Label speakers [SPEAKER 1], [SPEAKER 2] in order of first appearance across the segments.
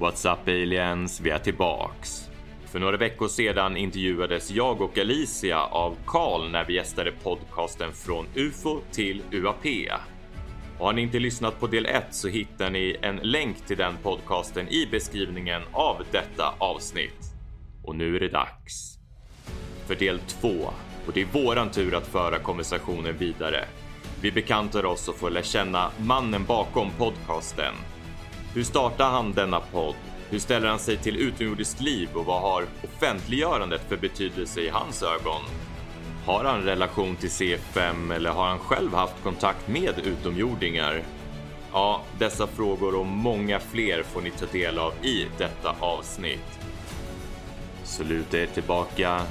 [SPEAKER 1] What's up aliens? Vi är tillbaks. För några veckor sedan intervjuades jag och Alicia av Karl när vi gästade podcasten Från UFO till UAP. Och har ni inte lyssnat på del 1 så hittar ni en länk till den podcasten i beskrivningen av detta avsnitt. Och nu är det dags för del 2 och det är våran tur att föra konversationen vidare. Vi bekantar oss och får lära känna mannen bakom podcasten. Hur startar han denna podd? Hur ställer han sig till utomjordiskt liv och vad har offentliggörandet för betydelse i hans ögon? Har han relation till C5 eller har han själv haft kontakt med utomjordingar? Ja, dessa frågor och många fler får ni ta del av i detta avsnitt. Så luta er tillbaka,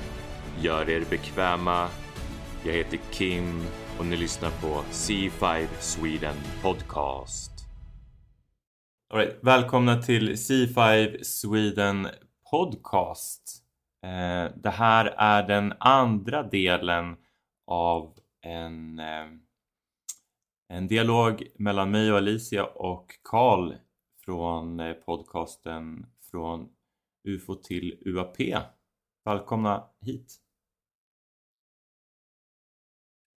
[SPEAKER 1] gör er bekväma. Jag heter Kim och ni lyssnar på C5 Sweden Podcast. All right, välkomna till C5 Sweden Podcast. Eh, det här är den andra delen av en, eh, en dialog mellan mig och Alicia och Karl från eh, podcasten Från UFO till UAP. Välkomna hit!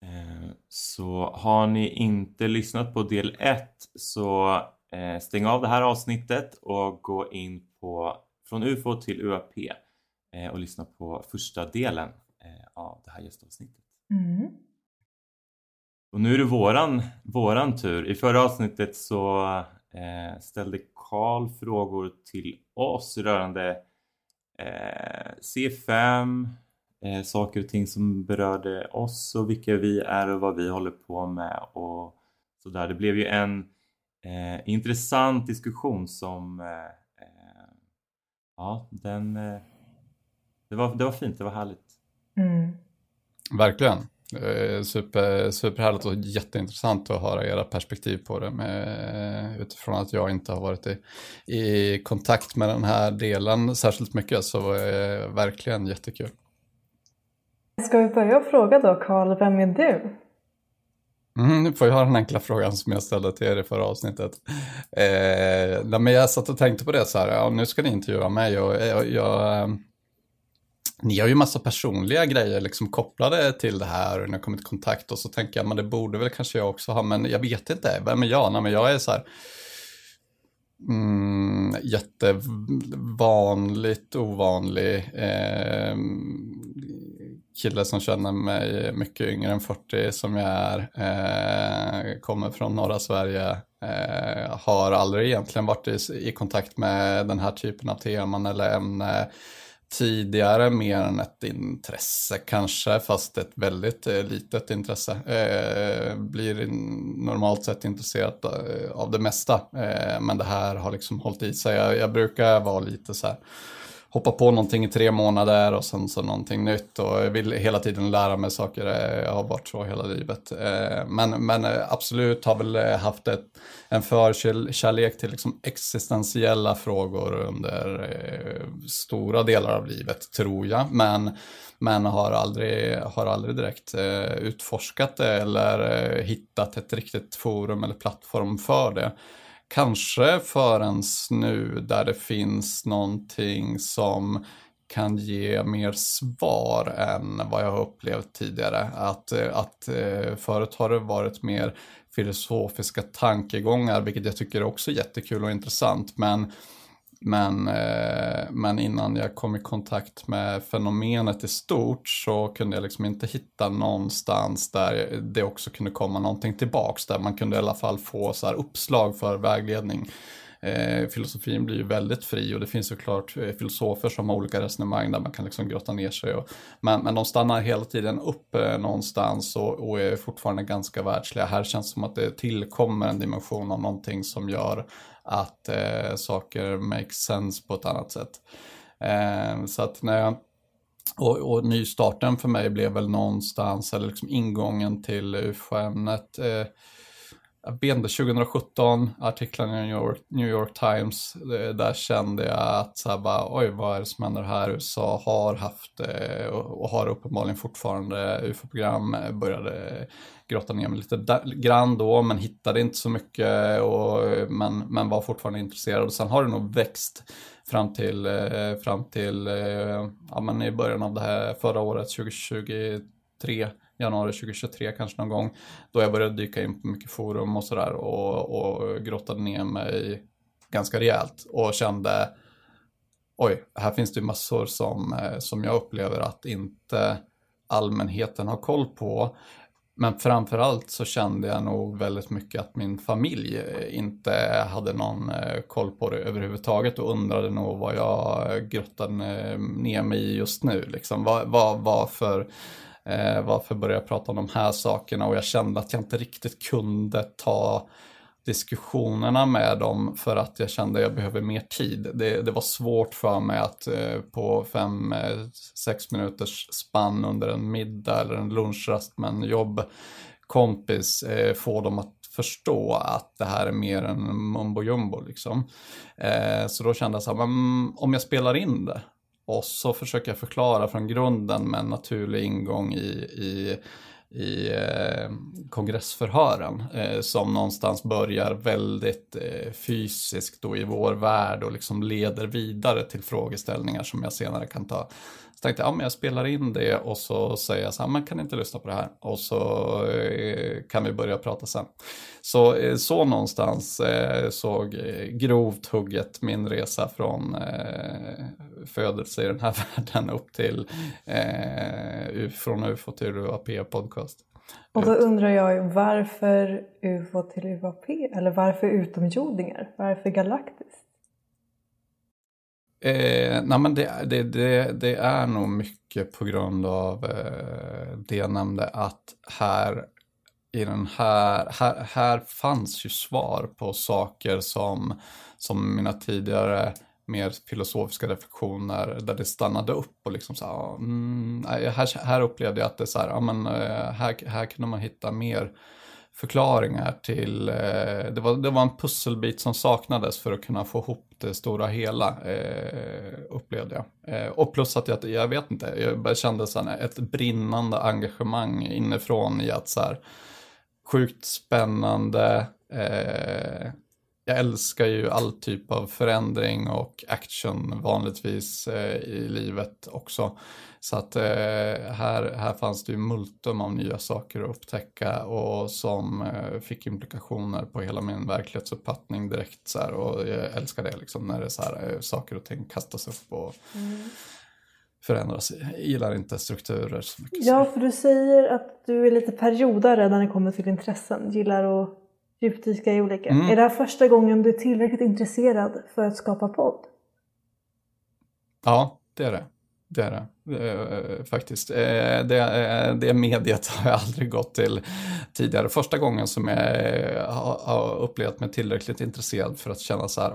[SPEAKER 1] Eh, så har ni inte lyssnat på del 1 så stäng av det här avsnittet och gå in på Från UFO till UAP eh, och lyssna på första delen eh, av det här gästavsnittet. Mm. Och nu är det våran, våran tur. I förra avsnittet så eh, ställde Karl frågor till oss rörande eh, C5, eh, saker och ting som berörde oss och vilka vi är och vad vi håller på med och sådär. Det blev ju en eh, intressant diskussion som ja, den det var, det var fint, det var härligt. Mm.
[SPEAKER 2] Verkligen. Super, superhärligt och jätteintressant att höra era perspektiv på det med, utifrån att jag inte har varit i, i kontakt med den här delen särskilt mycket så var det verkligen jättekul.
[SPEAKER 3] Ska vi börja fråga då Karl, vem är du?
[SPEAKER 2] Mm, nu får jag den enkla frågan som jag ställde till er i förra avsnittet. Eh, men jag satt och tänkte på det så här, ja, nu ska ni intervjua mig och eh, jag, jag ni har ju massa personliga grejer liksom kopplade till det här och ni har kommit i kontakt och så tänker jag, men det borde väl kanske jag också ha, men jag vet inte, vem är jag? Nej, men jag är så här mm, jättevanligt ovanlig eh, kille som känner mig mycket yngre än 40 som jag är, eh, kommer från norra Sverige, eh, har aldrig egentligen varit i, i kontakt med den här typen av teman eller ämne tidigare mer än ett intresse kanske, fast ett väldigt eh, litet intresse. Eh, blir normalt sett intresserad eh, av det mesta, eh, men det här har liksom hållit i sig. Jag, jag brukar vara lite så här hoppa på någonting i tre månader och sen så någonting nytt och jag vill hela tiden lära mig saker. Jag har varit så hela livet. Eh, men, men eh, absolut har väl eh, haft ett, en förkärlek till liksom existentiella frågor under stora delar av livet, tror jag. Men, men har, aldrig, har aldrig direkt utforskat det eller hittat ett riktigt forum eller plattform för det. Kanske förrän nu där det finns någonting som kan ge mer svar än vad jag har upplevt tidigare. Att, eh, att eh, förut har det varit mer filosofiska tankegångar, vilket jag tycker är också jättekul och intressant. Men men, eh, men innan jag kom i kontakt med fenomenet i stort så kunde jag liksom inte hitta någonstans där det också kunde komma någonting tillbaks. Där man kunde i alla fall få så här uppslag för vägledning. Eh, filosofin blir ju väldigt fri och det finns såklart eh, filosofer som har olika resonemang där man kan liksom grotta ner sig. Och, men, men de stannar hela tiden upp eh, någonstans och, och är fortfarande ganska världsliga. Här känns det som att det tillkommer en dimension av någonting som gör att eh, saker makes sense på ett annat sätt. Eh, så att när jag, och, och nystarten för mig blev väl någonstans, eller liksom ingången till UFO-ämnet, eh, jag vet inte, 2017, artiklarna i New York, New York Times, där kände jag att så här bara, oj vad är det som händer här? USA har haft eh, och har uppenbarligen fortfarande UFO-program, började grotta ner mig lite grann då, men hittade inte så mycket, och, men, men var fortfarande intresserad. Och sen har det nog växt fram till, eh, fram till eh, ja, men i början av det här förra året, 2023, januari 2023 kanske någon gång, då jag började dyka in på mycket forum och sådär och, och grottade ner mig ganska rejält och kände oj, här finns det massor som, eh, som jag upplever att inte allmänheten har koll på. Men framförallt så kände jag nog väldigt mycket att min familj eh, inte hade någon eh, koll på det överhuvudtaget och undrade nog vad jag grottade ner mig i just nu. Liksom. Vad, vad, vad för Eh, varför började jag prata om de här sakerna och jag kände att jag inte riktigt kunde ta diskussionerna med dem för att jag kände att jag behöver mer tid. Det, det var svårt för mig att eh, på fem, eh, sex minuters spann under en middag eller en lunchrast med en jobbkompis eh, få dem att förstå att det här är mer än mumbo jumbo liksom. Eh, så då kände jag så här, om jag spelar in det och så försöker jag förklara från grunden med en naturlig ingång i, i, i eh, kongressförhören eh, som någonstans börjar väldigt eh, fysiskt då i vår värld och liksom leder vidare till frågeställningar som jag senare kan ta tänkte jag, ja, men jag spelar in det och så säger jag så här, man kan inte lyssna på det här och så eh, kan vi börja prata sen. Så, eh, så någonstans eh, såg grovt hugget min resa från födelse i den här världen upp till från UFO till UAP podcast.
[SPEAKER 3] Och då undrar jag varför UFO till UAP? Eller varför utomjordingar? Varför galaktiskt?
[SPEAKER 2] Eh, nej men det, det, det, det, är nog mycket på grund av eh, det jag nämnde att här i den här, här, här fanns ju svar på saker som, som mina tidigare mer filosofiska reflektioner där det stannade upp och liksom så här, ah, mm, här, här upplevde jag att det är så här, ja men eh, här, här kunde man hitta mer förklaringar till, eh, det, var, det var en pusselbit som saknades för att kunna få ihop det stora hela, eh, upplevde jag. Eh, och plus att jag, jag vet inte, jag kände så här, ett brinnande engagemang inifrån i att så här, sjukt spännande, eh, jag älskar ju all typ av förändring och action vanligtvis eh, i livet också. Så att eh, här, här fanns det ju multum av nya saker att upptäcka och som eh, fick implikationer på hela min verklighetsuppfattning direkt så här, och jag älskar det liksom när det är så här, eh, saker och ting kastas upp och mm. förändras. Jag gillar inte strukturer så mycket.
[SPEAKER 3] Ja, för du säger att du är lite periodare när det kommer till intressen, gillar att djupdyka i olika. Mm. Är det här första gången du är tillräckligt intresserad för att skapa podd?
[SPEAKER 2] Ja, det är det. Det är det eh, faktiskt. Eh, det, eh, det mediet har jag aldrig gått till tidigare. Första gången som jag har upplevt mig tillräckligt intresserad för att känna så här,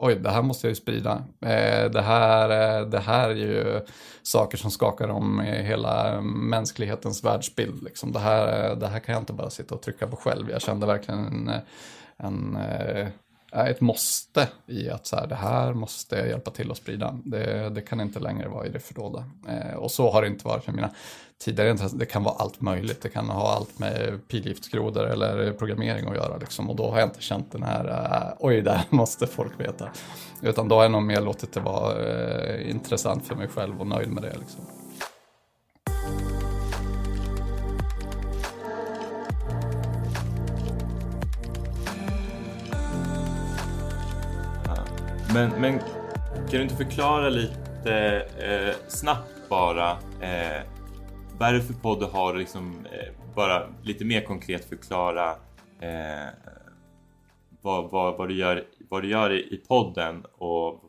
[SPEAKER 2] oj, det här måste jag ju sprida. Eh, det här, eh, det här är ju saker som skakar om hela mänsklighetens världsbild. Liksom. Det, här, eh, det här kan jag inte bara sitta och trycka på själv. Jag kände verkligen en, en ett måste i att så här, det här måste jag hjälpa till att sprida. Det, det kan inte längre vara i det fördolda. Eh, och så har det inte varit för mina tidigare intressen. Det kan vara allt möjligt. Det kan ha allt med pilgiftsgrodor eller programmering att göra. Liksom. Och då har jag inte känt den här, uh, oj, det här måste folk veta. Utan då har jag nog mer låtit det vara uh, intressant för mig själv och nöjd med det. Liksom.
[SPEAKER 1] Men, men kan du inte förklara lite eh, snabbt bara eh, vad är det för podd du har liksom eh, bara lite mer konkret förklara eh, vad, vad, vad, du gör, vad du gör i, i podden och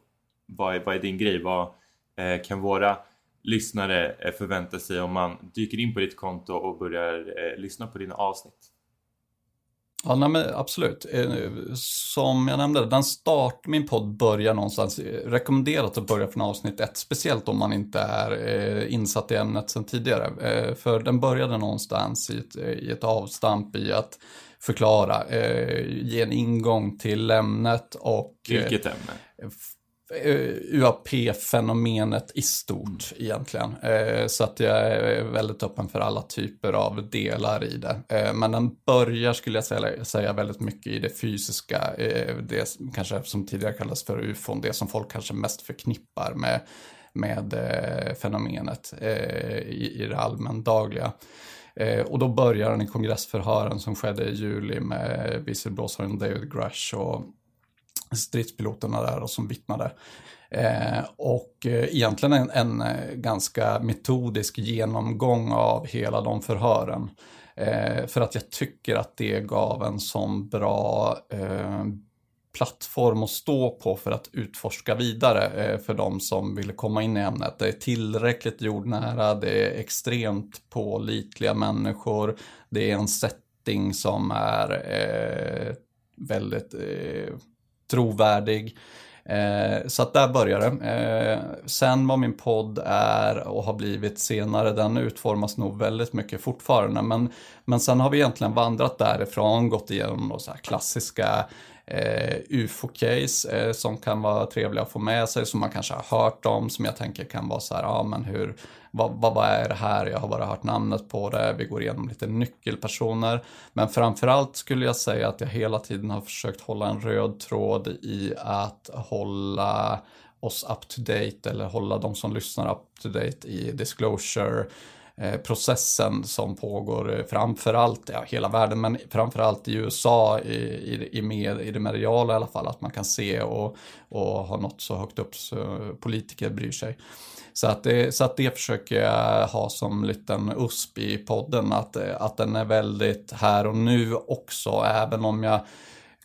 [SPEAKER 1] vad är, vad är din grej? Vad eh, kan våra lyssnare eh, förvänta sig om man dyker in på ditt konto och börjar eh, lyssna på dina avsnitt?
[SPEAKER 2] Ja, nej, men absolut. Eh, som jag nämnde, den start, min podd börjar någonstans, eh, rekommenderat att börja från avsnitt ett, speciellt om man inte är eh, insatt i ämnet sedan tidigare. För den började någonstans i ett, i ett avstamp i att förklara, ge en ingång till ämnet och...
[SPEAKER 1] Vilket ämne?
[SPEAKER 2] UAP-fenomenet i stort egentligen. Så att jag är väldigt öppen för alla typer av delar i det. Men den börjar, skulle jag säga, väldigt mycket i det fysiska, det kanske som tidigare kallades för ufon, det som folk kanske mest förknippar med med eh, fenomenet eh, i, i det allmändagliga. Eh, och då börjar den i kongressförhören som skedde i juli med visselblåsaren David Grush och stridspiloterna där och som vittnade. Eh, och eh, egentligen en, en, eh, ganska metodisk genomgång av hela de förhören. Eh, för att jag tycker att det gav en sån bra eh, plattform att stå på för att utforska vidare eh, för de som vill komma in i ämnet. Det är tillräckligt jordnära, det är extremt pålitliga människor, det är en setting som är eh, väldigt eh, trovärdig. Eh, så att där börjar det. Eh, sen vad min podd är och har blivit senare, den utformas nog väldigt mycket fortfarande. Men, men sen har vi egentligen vandrat därifrån, gått igenom så klassiska eh, ufo-case eh, som kan vara trevliga att få med sig, som man kanske har hört om, som jag tänker kan vara så här, ja men hur, vad, vad, vad är det här? Jag har bara hört namnet på det, vi går igenom lite nyckelpersoner. Men framförallt skulle jag säga att jag hela tiden har försökt hålla en röd tråd i att hålla oss up to date eller hålla de som lyssnar up to date i disclosure Eh, processen som pågår eh, framförallt, ja hela världen, men framförallt i USA i, i, i, med, i det mediala i alla fall, att man kan se och, och ha nått så högt upp så politiker bryr sig. Så att, det, så att det försöker jag ha som liten USP i podden, att, eh, att den är väldigt här och nu också, även om jag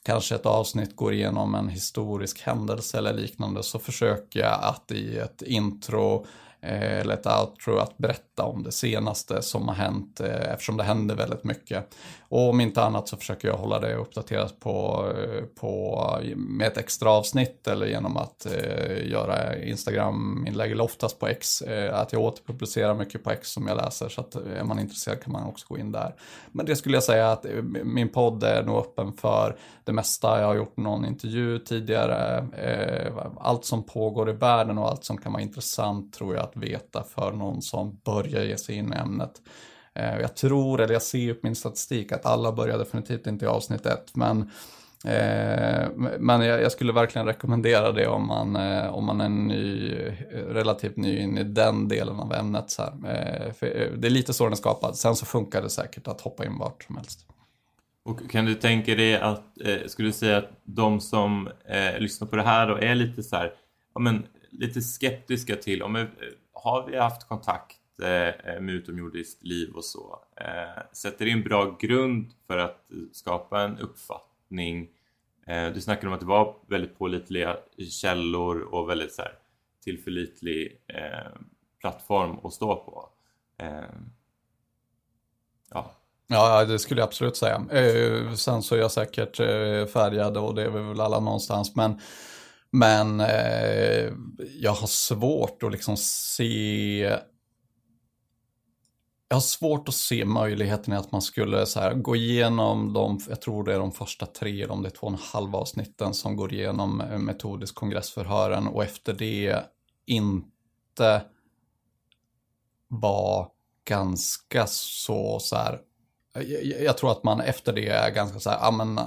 [SPEAKER 2] kanske ett avsnitt går igenom en historisk händelse eller liknande så försöker jag att i ett intro eller ett outro att berätta om det senaste som har hänt eh, eftersom det händer väldigt mycket. Och om inte annat så försöker jag hålla det uppdaterat på, eh, på, eh, med ett extra avsnitt eller genom att eh, göra Instagram-inlägg, eller oftast på X. Eh, att jag återpublicerar mycket på X som jag läser så att är man intresserad kan man också gå in där. Men det skulle jag säga att min podd är nog öppen för det mesta. Jag har gjort någon intervju tidigare. Eh, allt som pågår i världen och allt som kan vara intressant tror jag att veta för någon som börjar ge sig in i ämnet. Eh, jag tror, eller jag ser på min statistik, att alla börjar definitivt inte i avsnitt ett. Men, eh, men jag, skulle verkligen rekommendera det om man, eh, om man är ny, relativt ny in i den delen av ämnet. Så eh, eh, det är lite så den är skapad. Sen så funkar det säkert att hoppa in vart som helst.
[SPEAKER 1] Och kan du tänka dig att, eh, skulle du säga att de som eh, lyssnar på det här och är lite så här, ja men lite skeptiska till, om vi, har vi haft kontakt eh, eh med utomjordiskt liv och så, eh, sätter det en bra grund för att skapa en uppfattning. Eh, du snackade om att det var väldigt pålitliga källor och väldigt så här, tillförlitlig eh, plattform att stå på. Eh,
[SPEAKER 2] ja. Ja, det skulle jag absolut säga. Eh, sen så är jag säkert eh, färgad och det är vi väl alla någonstans. Men, men eh, jag har svårt att liksom se jag har svårt att se möjligheten i att man skulle så här, gå igenom de, jag tror det är de första tre, om det är två och en halv avsnitten som går igenom eh, metodisk kongressförhören och efter det inte vara ganska så, så här, eh, jag, jag, tror att man efter det är ganska så här, ja men eh,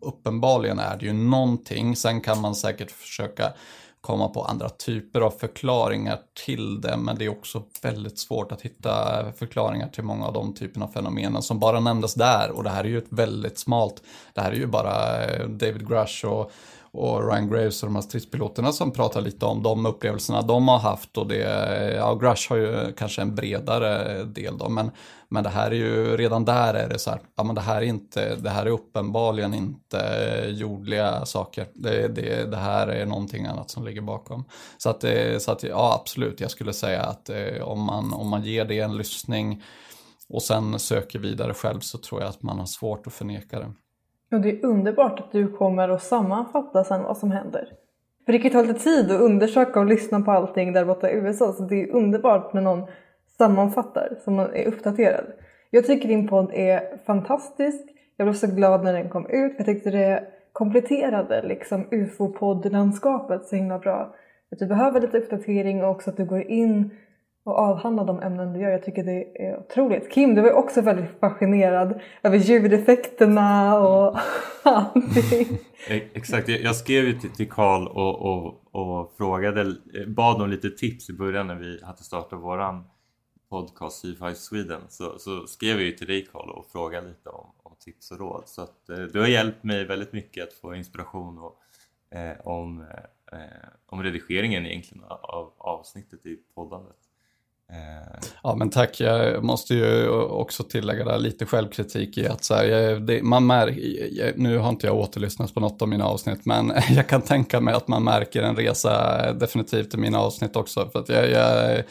[SPEAKER 2] uppenbarligen är det ju någonting. Sen kan man säkert försöka komma på andra typer av förklaringar till det, men det är också väldigt svårt att hitta förklaringar till många av de typerna av fenomenen som bara nämndes där. Och det här är ju ett väldigt smalt, det här är ju bara eh, David Grush och och Ryan Graves och de här stridspiloterna som pratar lite om de upplevelserna de har haft och det, ja Grush har ju kanske en bredare del då, men, men det här är ju, redan där är det så här, ja men det här är inte, det här är uppenbarligen inte jordliga saker. Det, det, det här är någonting annat som ligger bakom. Så att, eh, så att ja absolut, jag skulle säga att eh, om man, om man ger det en lyssning och sen söker vidare själv så tror jag att man har svårt att förneka det.
[SPEAKER 3] Och det är underbart att du kommer att sammanfatta sen vad som händer. För det kan ta lite tid att undersöka och lyssna på allting där borta i USA så det är underbart när någon sammanfattar, så man är uppdaterad. Jag tycker din podd är fantastisk. Jag blev så glad när den kom ut. Jag tyckte det kompletterade liksom ufo-poddlandskapet så himla bra. Att du behöver lite uppdatering och också att du går in och avhandla de ämnen du gör. Jag tycker det är otroligt. Kim, du var också väldigt fascinerad över ljudeffekterna och allting.
[SPEAKER 1] E-, exakt, jag skrev ju till Karl och, och, och, frågade, bad om lite tips i början när vi hade startat våran podcast Sci-Fi Sweden. Så, så skrev jag ju till dig Karl och frågade lite om, om tips och råd. Så att, eh, du har hjälpt mig väldigt mycket att få inspiration och, eh, om, eh, eh om redigeringen egentligen av avsnittet i poddandet. Eh.
[SPEAKER 2] Ja men tack, jag måste ju också tillägga där lite självkritik i att så här, det, man märker, nu har inte jag återlyssnat på något av mina avsnitt, men jag kan tänka mig att man märker en resa definitivt i mina avsnitt också. För att jag, jag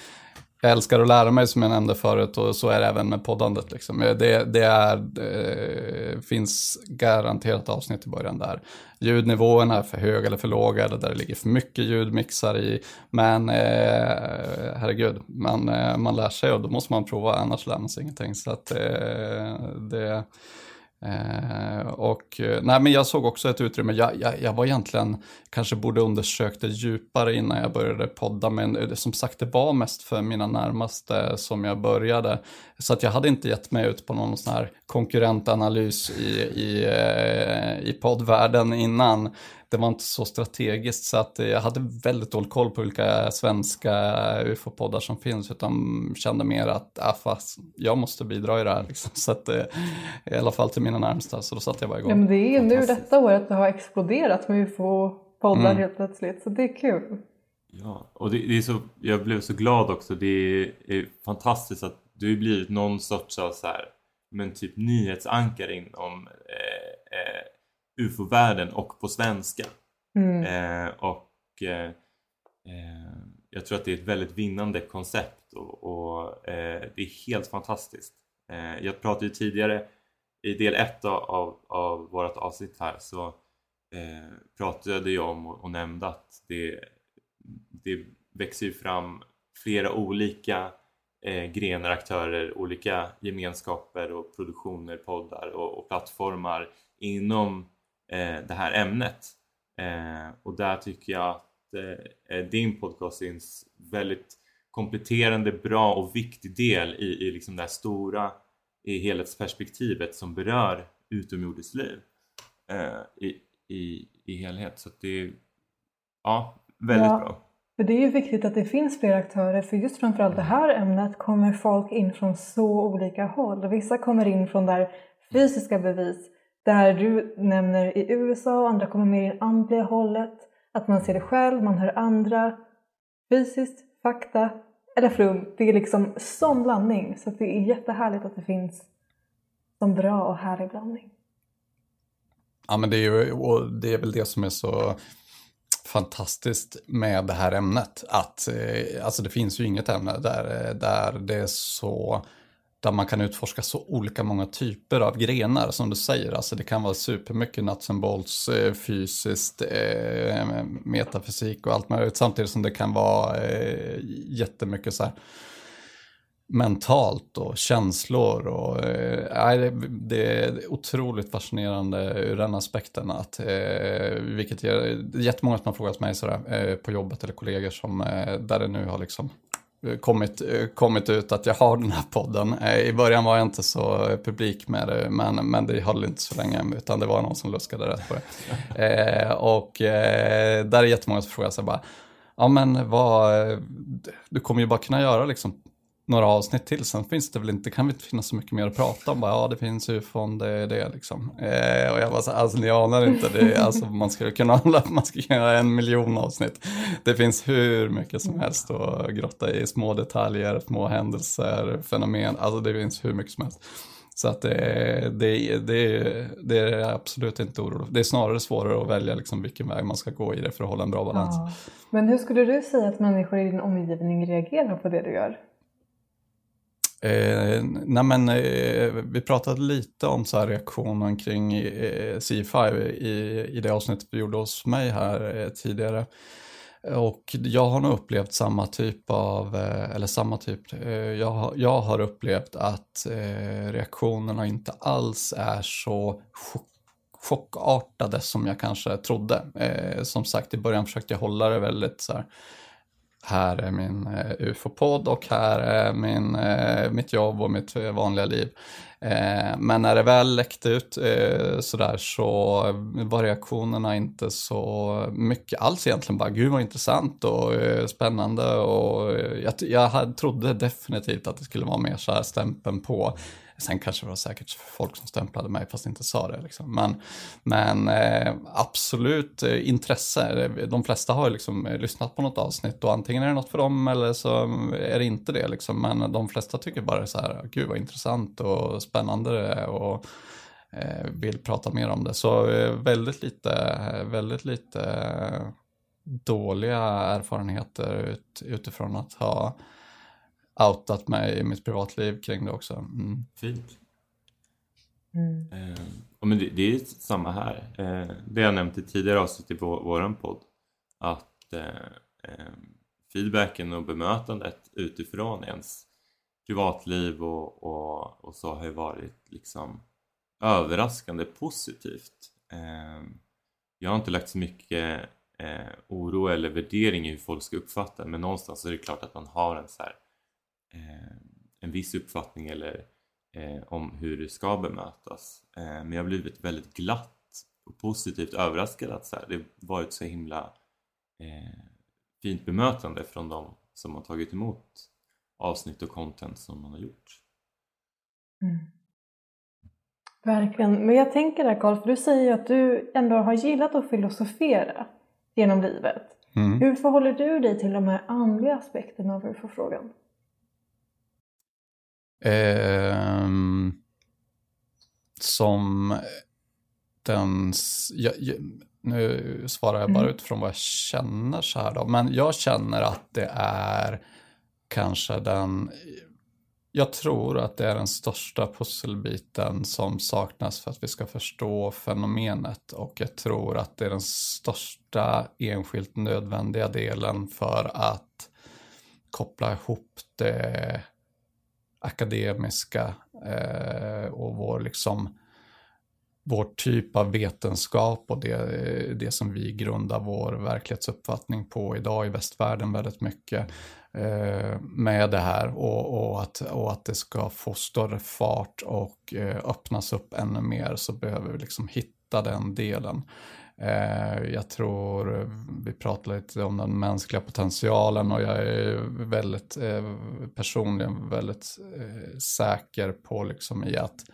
[SPEAKER 2] jag älskar att lära mig som jag nämnde förut och så är det även med poddandet. Liksom. Eh, det, det, är, det finns garanterat avsnitt i början där ljudnivåerna är för höga eller för låga eller där det ligger för mycket ljudmixar i. Men eh, herregud, man, eh, man lär sig och då måste man prova annars lär man sig ingenting. Så att, eh, det Eh, och, nej, men jag såg också ett utrymme, jag, jag, jag var egentligen, kanske borde undersökt det djupare innan jag började podda, men som sagt det var mest för mina närmaste som jag började. Så att jag hade inte gett mig ut på någon sån här konkurrentanalys i, i, eh, i poddvärlden innan det var inte så strategiskt så att jag hade väldigt dålig koll på vilka svenska ufo-poddar som finns utan kände mer att ah, fast jag måste bidra i det här. Liksom. Så att, eh, I alla fall till mina närmsta så då satte jag bara igång.
[SPEAKER 3] Ja, men det är ju nu detta året det har exploderat med ufo-poddar mm. helt plötsligt så det är kul.
[SPEAKER 1] Ja, och det, det, är så, jag blev så glad också. Det är, är fantastiskt att du har blivit någon sorts av så här, men typ nyhetsankare inom eh, eh, ufo-världen och på svenska. Mm. Eh, och eh, eh, jag tror att det är ett väldigt vinnande koncept och, och eh, det är helt fantastiskt. Eh, jag pratade ju tidigare i del ett av, av, av vårt avsnitt här så eh, pratade jag om och, och nämnde att det, det växer ju fram flera olika eh, grenar, aktörer, olika gemenskaper och produktioner, poddar och, och plattformar inom det här ämnet. Eh, och där tycker jag att eh, eh, din podcast är en väldigt kompletterande, bra och viktig del i, i liksom det här stora i helhetsperspektivet som berör utomjordiskt liv eh, i, i, i helhet. Så det är ja, väldigt ja, bra.
[SPEAKER 3] För det är ju viktigt att det finns fler aktörer för just framförallt det här ämnet kommer folk in från så olika håll. Vissa kommer in från där fysiska bevis där du nämner i USA och andra kommer mer i andliga hållet. Att man ser det själv, man hör andra. Fysiskt, fakta eller flum. Det är liksom sån blandning. Så det är jättehärligt att det finns sån bra och härlig blandning.
[SPEAKER 2] Ja men det är ju, och det är väl det som är så fantastiskt med det här ämnet. Att eh, alltså det finns ju inget ämne där, eh, där det är så där man kan utforska så olika många typer av grenar som du säger. Alltså det kan vara supermycket nuts and bolts, eh, fysiskt, eh, metafysik och allt möjligt. Samtidigt som det kan vara eh, jättemycket så här mentalt och känslor. Och, eh, det är otroligt fascinerande ur den aspekten. Att, eh, vilket ger, jättemånga som har frågat mig sådär, eh, på jobbet eller kollegor som, eh, där det nu har liksom kommit, kommit ut att jag har den här podden. Eh, I början var jag inte så publik med det, men, men det höll inte så länge, utan det var någon som luskade rätt på det. Eh, och eh, där är jättemånga som frågar sig bara, ja men vad, du kommer ju bara kunna göra liksom några avsnitt till. Sen finns det väl inte, kan vi inte finnas så mycket mer att prata om. Bara, ja, det finns ufon, det är det liksom. Eh, och jag bara så alltså ni anar inte, det, alltså, man skulle kunna hålla, man skulle kunna göra en miljon avsnitt. Det finns hur mycket som helst att grotta i, små detaljer, små händelser, fenomen, alltså det finns hur mycket som helst. Så att det, det, det, det är absolut inte oroligt. Det är snarare svårare att välja liksom vilken väg man ska gå i det för att hålla en bra balans. Ja.
[SPEAKER 3] Men hur skulle du säga att människor i din omgivning reagerar på det du gör?
[SPEAKER 2] Eh, nej men, eh, vi pratade lite om så här reaktionen kring eh, C5 i, i det avsnittet vi gjorde hos mig här eh, tidigare. och jag har nog upplevt samma typ av, eh, eller samma typ, eh, jag, har, jag har upplevt att eh, reaktionerna inte alls är så chock, chockartade som jag kanske trodde. Eh, som sagt, i början försökte jag hålla det väldigt så här, här är min eh, ufo-podd och här är min, eh, mitt jobb och mitt eh, vanliga liv. Eh, men när det väl läckte ut eh, sådär så var reaktionerna inte så mycket alls egentligen. Bara gud vad intressant och eh, spännande och jag, jag trodde definitivt att det skulle vara mer så här stämpeln på Sen kanske det var säkert folk som stämplade mig fast inte sa det. Liksom. Men, men eh, absolut eh, intresse. De flesta har liksom eh, lyssnat på något avsnitt och antingen är det något för dem eller så är det inte det. Liksom. Men de flesta tycker bara så här, gud vad intressant och spännande det är och eh, vill prata mer om det. Så eh, väldigt lite, väldigt lite dåliga erfarenheter ut, utifrån att ha outat mig i mitt privatliv kring det också. Mm.
[SPEAKER 1] Fint. Mm. Eh, men det, det, är samma här. Eh, det jag nämnt i tidigare avsnitt i vår, våran podd. Att eh, eh, feedbacken och bemötandet utifrån ens privatliv och, och, och så har ju varit liksom överraskande positivt. Eh, jag har inte lagt så mycket eh, oro eller värdering i hur folk ska uppfatta men någonstans är det klart att man har en så här en viss uppfattning eller eh, om hur det ska bemötas. Eh, men jag har blivit väldigt glatt och positivt överraskad att så här, det varit så himla eh, fint bemötande från de som har tagit emot avsnitt och content som man har gjort.
[SPEAKER 3] Mm. Verkligen. Men jag tänker där Karl, för du säger ju att du ändå har gillat att filosofera genom livet. Mm. Hur förhåller du dig till de här andliga aspekterna av UFO-frågan?
[SPEAKER 2] Eh, som den... Jag, jag, nu svarar jag bara mm. utifrån vad jag känner så här då. Men jag känner att det är kanske den... Jag tror att det är den största pusselbiten som saknas för att vi ska förstå fenomenet och jag tror att det är den största enskilt nödvändiga delen för att koppla ihop det akademiska eh, och vår liksom vår typ av vetenskap och det, det som vi grundar vår verklighetsuppfattning på idag i västvärlden väldigt mycket eh, med det här och, och, att, och att det ska få större fart och eh, öppnas upp ännu mer så behöver vi liksom hitta den delen. Eh, jag tror vi pratar lite om den mänskliga potentialen och jag är väldigt eh, personligen väldigt eh, säker på liksom i att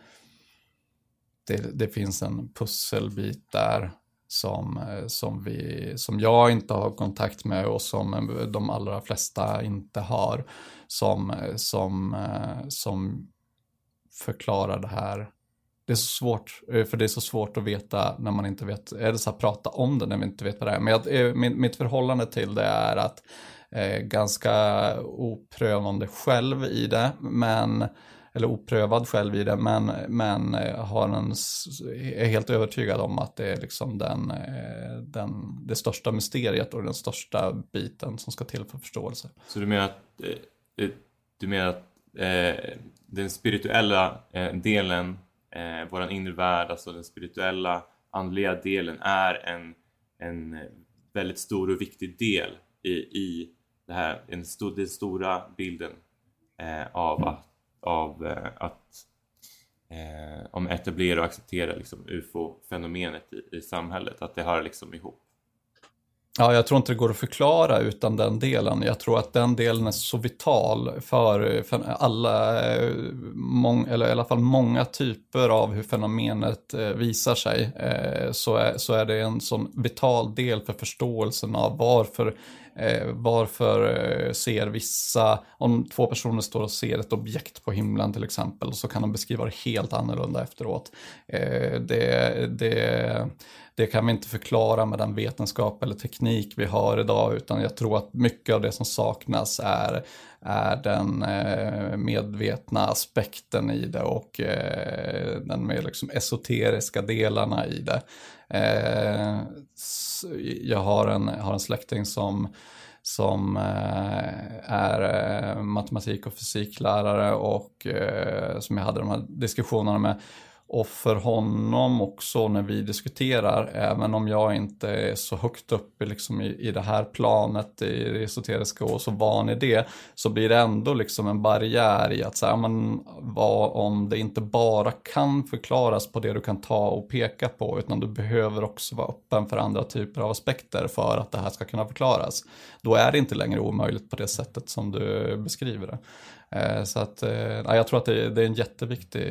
[SPEAKER 2] det, det finns en pusselbit där som, som, vi, som jag inte har kontakt med och som de allra flesta inte har som, som, som förklarar det här det är så svårt, eh, för det är så svårt att veta när man inte vet, eller så här, prata om det när vi inte vet vad det är. Men jag, eh, min, mitt förhållande till det är att eh, ganska oprövande själv i det, men eller oprövad själv i det, men, men eh, har en, är helt övertygad om att det är liksom den, den, det största mysteriet och den största biten som ska till för förståelse.
[SPEAKER 1] Så du menar att, du menar att eh, den spirituella delen eh, vår inre värld, alltså den spirituella, andliga delen är en, en eh, väldigt stor och viktig del i, i det här, den stora bilden eh, av att, av, eh, att eh, om etablera och acceptera liksom, ufo-fenomenet i, i samhället, att det hör liksom ihop.
[SPEAKER 2] Ja, jag tror inte det går att förklara utan den delen. Jag tror att den delen är så vital för, för alla, eh, mång, eller i alla fall många typer av hur fenomenet eh, visar sig. Eh, så är, så är det en sån vital del för förståelsen av varför eh, varför eh, ser vissa, om två personer står och ser ett objekt på himlen till exempel, så kan de beskriva det helt annorlunda efteråt. Det, det, det kan vi inte förklara med den vetenskap eller teknik vi har idag, utan jag tror att mycket av det som saknas är, är den eh, medvetna aspekten i det och eh, den mer liksom esoteriska delarna i det. Eh, jag har en, har en släkting som som eh, är eh, matematik och fysiklärare och eh, som jag hade de här diskussionerna med. Och för honom också när vi diskuterar, även om jag inte är så högt upp liksom i, i det här planet, i det esoteriska och så van i det, så blir det ändå liksom en barriär i att säga, men vad om det inte bara kan förklaras på det du kan ta och peka på, utan du behöver också vara öppen för andra typer av aspekter för att det här ska kunna förklaras. Då är det inte längre omöjligt på det sättet som du beskriver det. Eh, så att, eh, jag tror att det, är en jätteviktig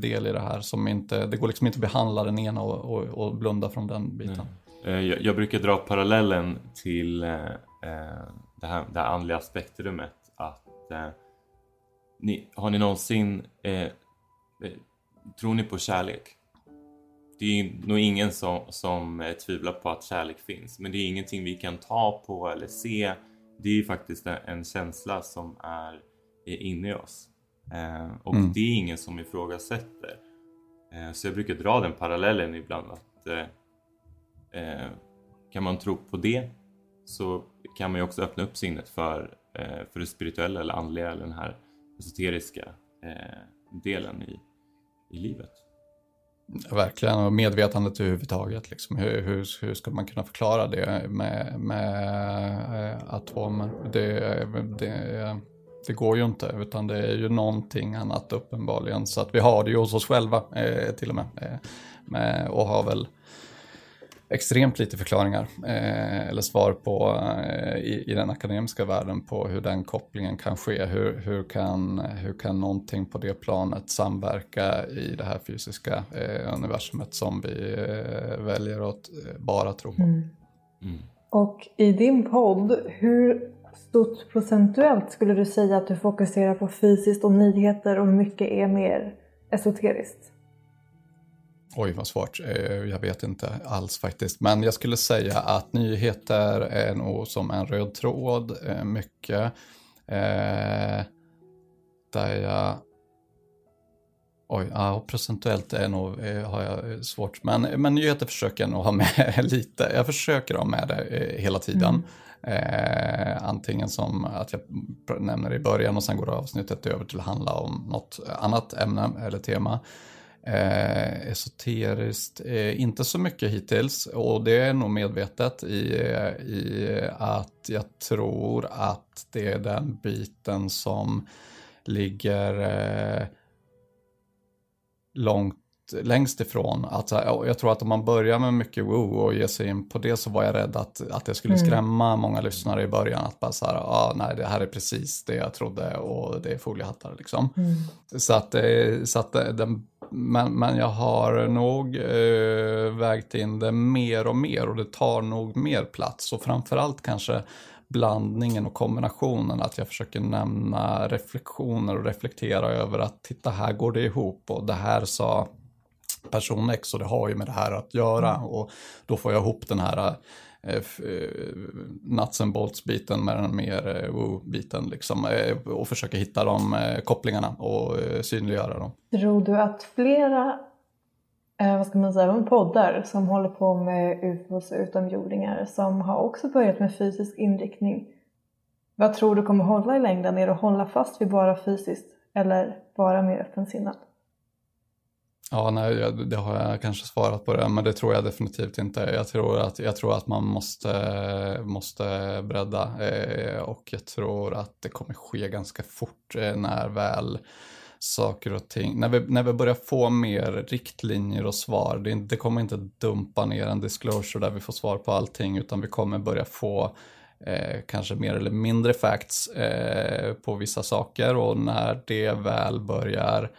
[SPEAKER 2] del i det här. Som inte, det går liksom inte att behandla den ena och, och, och blunda från den biten.
[SPEAKER 1] Mm. Jag, jag, brukar dra parallellen till eh, det, här, det här andliga spektrumet. Att, eh, ni, har ni någonsin, eh, tror ni på kärlek? Det är nog ingen som, som tvivlar på att kärlek finns. Men det är ingenting vi kan ta på eller se. Det är faktiskt en känsla som är är inne i oss. Eh, och mm. det är ingen som ifrågasätter. Eh, så jag brukar dra den parallellen ibland att eh, eh kan man tro på det så kan man ju också öppna upp sinnet för, eh, för det spirituella eller andliga eller den här esoteriska eh, delen i, i livet.
[SPEAKER 2] Verkligen, och medvetandet överhuvudtaget. Liksom. Hur, hur, hur ska man kunna förklara det med, med atomer? Det, det, det går ju inte, utan det är ju någonting annat uppenbarligen. Så att vi har det ju hos oss själva eh, till och med. Eh, med, och har väl extremt lite förklaringar eh, eller svar på eh, i, i, den akademiska världen på hur den kopplingen kan ske. Hur, hur, kan, hur kan någonting på det planet samverka i det här fysiska eh, universumet som vi eh, väljer att bara tro på. Mm.
[SPEAKER 3] Mm. Och i din podd, hur stort procentuellt skulle du säga att du fokuserar på fysiskt och nyheter och hur mycket är mer esoteriskt?
[SPEAKER 2] Oj, vad svårt. Eh, jag vet inte alls faktiskt. Men jag skulle säga att nyheter är nog som en röd tråd, eh, mycket. Eh, där jag Oj, ja, procentuellt är nog, har jag svårt. Men, men nyheter försöker jag nog ha med lite. Jag försöker ha med det hela tiden. Mm. Eh, antingen som att jag nämner i början och sen går avsnittet över till att handla om något annat ämne eller tema. Eh, esoteriskt, eh, inte så mycket hittills och det är nog medvetet i, i att jag tror att det är den biten som ligger eh, långt längst ifrån. Att, jag tror att om man börjar med mycket woo och ger sig in på det så var jag rädd att, att det skulle mm. skrämma mm. många lyssnare i början. Att bara så här, ah, nej det här är precis det jag trodde och det är foliehattar liksom. Mm. Så att, eh, så att eh, den, men, men jag har nog eh, vägt in det mer och mer och det tar nog mer plats och framförallt kanske blandningen och kombinationen. Att jag försöker nämna reflektioner och reflektera över att titta här går det ihop och det här sa person X och det har ju med det här att göra. Mm. Och då får jag ihop den här eh, eh nuts and bolts biten med den mer eh, woo-biten liksom, eh, och försöka hitta de eh, kopplingarna och synliggöra dem.
[SPEAKER 3] Tror du att flera vad ska man säga, poddar som håller på med ufos och utomjordingar som har också börjat med fysisk inriktning. Vad tror du kommer hålla i längden? Är det att hålla fast vid bara fysiskt eller vara mer öppensinnad?
[SPEAKER 2] Ja, nej, det har jag kanske svarat på det, men det tror jag definitivt inte. Jag tror att, jag tror att man måste, måste bredda eh, och jag tror att det kommer ske ganska fort eh, när väl saker och ting, när vi, när vi börjar få mer riktlinjer och svar, det, det kommer inte dumpa ner en disclosure där vi får svar på allting, utan vi kommer börja få eh, kanske mer eller mindre facts eh, på vissa saker och när det väl börjar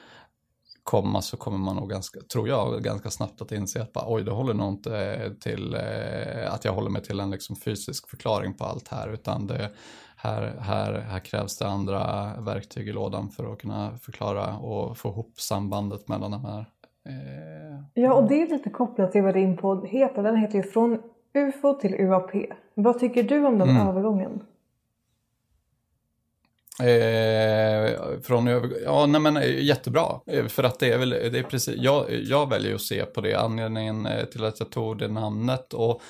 [SPEAKER 2] komma så kommer man nog ganska, tror jag, ganska snabbt att inse att bara, oj, det håller nog inte till eh, att jag håller mig till en liksom fysisk förklaring på allt här, utan det, här, här, här krävs det andra verktyg i lådan för att kunna förklara och få ihop sambandet mellan de här.
[SPEAKER 3] Eh, ja, och det är lite kopplat till vad din podd heter. Den heter ju Från UFO till UAP. Vad tycker du om den mm. övergången?
[SPEAKER 2] Eh, från ja, nej men eh, jättebra. Eh, för att det är väl, det är precis, jag, jag väljer att se på det, anledningen eh, till att jag tog det namnet och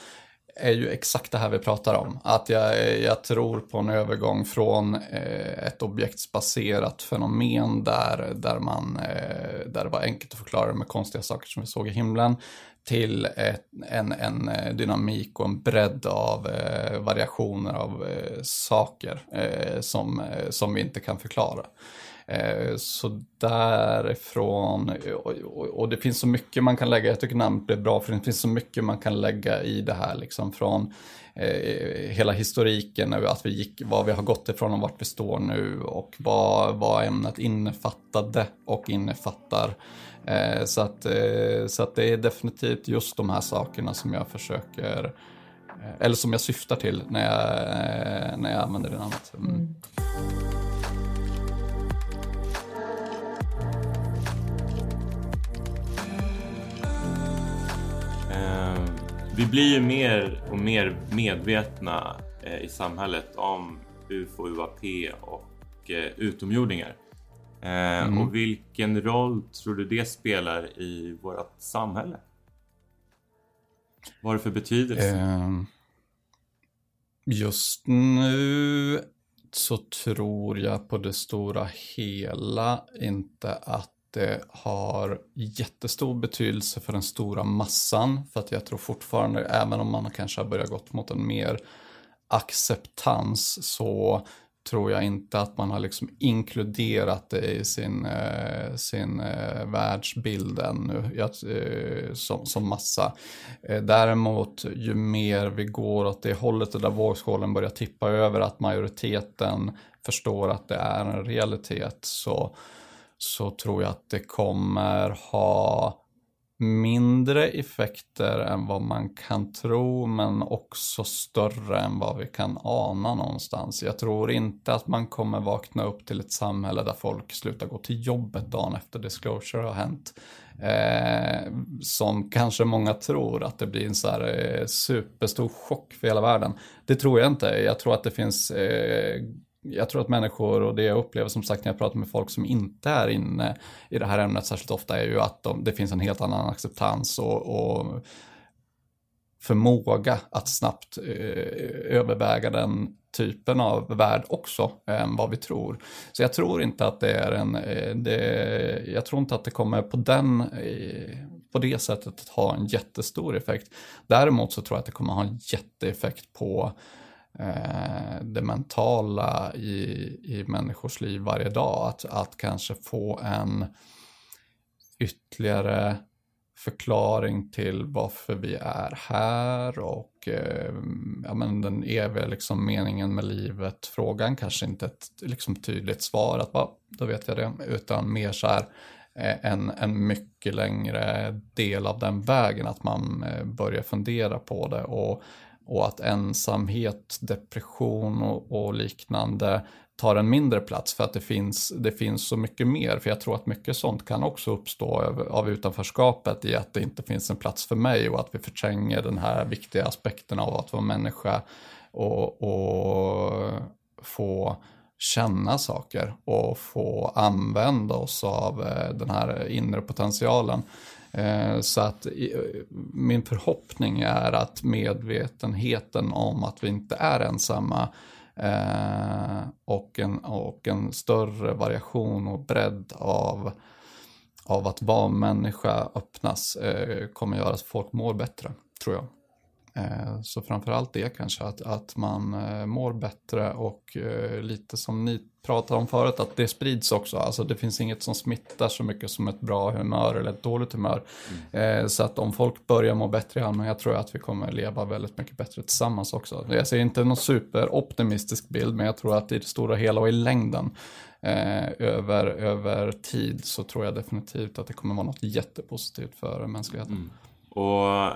[SPEAKER 2] är ju exakt det här vi pratar om. Att jag, eh, jag tror på en övergång från eh, ett objektsbaserat fenomen där, där, man, eh, där det var enkelt att förklara med konstiga saker som vi såg i himlen till ett, en, en eh, dynamik och en bredd av eh, variationer av eh, saker eh, som, eh, som vi inte kan förklara. Eh, så därifrån, och, det finns så mycket man kan lägga, jag tycker namnet blev bra för det finns så mycket man kan lägga i det här liksom från eh, hela historiken, att vi gick, vad vi har gått ifrån och vart vi står nu och vad, vad ämnet innefattade och innefattar. Eh, så, att, så att det är definitivt just de här sakerna som jag försöker, eller som jag syftar till när jag, när jag använder det namnet. Mm. mm.
[SPEAKER 1] Vi blir ju mer och mer medvetna i samhället om UFO, UAP och utomjordingar. Eh, mm. Och vilken roll tror du det spelar i vårt samhälle? Vad har det för betydelse? Eh,
[SPEAKER 2] just nu så tror jag på det stora hela inte att det har jättestor betydelse för den stora massan. För att jag tror fortfarande, även om man kanske har börjat gått mot en mer acceptans så tror jag inte att man har liksom inkluderat det i sin, eh, sin eh, världsbild ännu jag, eh, som, som massa. Eh, däremot, ju mer vi går åt det hållet och där vågskålen börjar tippa över att majoriteten förstår att det är en realitet så, så tror jag att det kommer ha mindre effekter än vad man kan tro men också större än vad vi kan ana någonstans. Jag tror inte att man kommer vakna upp till ett samhälle där folk slutar gå till jobbet dagen efter disclosure har hänt. Eh, som kanske många tror att det blir en så här eh, superstor chock för hela världen. Det tror jag inte. Jag tror att det finns eh, jag tror att människor och det jag upplever som sagt när jag pratar med folk som inte är inne i det här ämnet särskilt ofta är ju att de, det finns en helt annan acceptans och, och förmåga att snabbt eh, överväga den typen av värld också än vad vi tror. Så jag tror inte att det är en, eh, det, jag tror inte att det kommer på den, eh, på det sättet att ha en jättestor effekt. Däremot så tror jag att det kommer ha en jätteeffekt på eh, det mentala i, i människors liv varje dag. Att, att kanske få en ytterligare förklaring till varför vi är här och eh, ja, men den eviga liksom, meningen med livet. Frågan kanske inte ett liksom, tydligt svar, att bara, då vet jag det, utan mer så här eh, en, en mycket längre del av den vägen, att man eh, börjar fundera på det och och att ensamhet, depression och, och, liknande tar en mindre plats för att det finns, det finns så mycket mer. För jag tror att mycket sånt kan också uppstå av, av utanförskapet i att det inte finns en plats för mig och att vi förtränger den här viktiga aspekten av att vara människa och, och få känna saker och få använda oss av eh, den här inre potentialen. Eh, så att min förhoppning är att medvetenheten om att vi inte är ensamma eh, och en, och en större variation och bredd av, av att vara människa öppnas eh, kommer göra att folk mår bättre, tror jag. Så framförallt det kanske, att, att man mår bättre och lite som ni pratade om förut, att det sprids också. Alltså det finns inget som smittar så mycket som ett bra humör eller ett dåligt humör. Mm. Eh, så att om folk börjar må bättre i allmänhet tror jag att vi kommer leva väldigt mycket bättre tillsammans också. Jag ser inte någon superoptimistisk bild, men jag tror att i det stora hela och i längden eh, över, över tid så tror jag definitivt att det kommer vara något jättepositivt för mänskligheten. Mm.
[SPEAKER 1] Och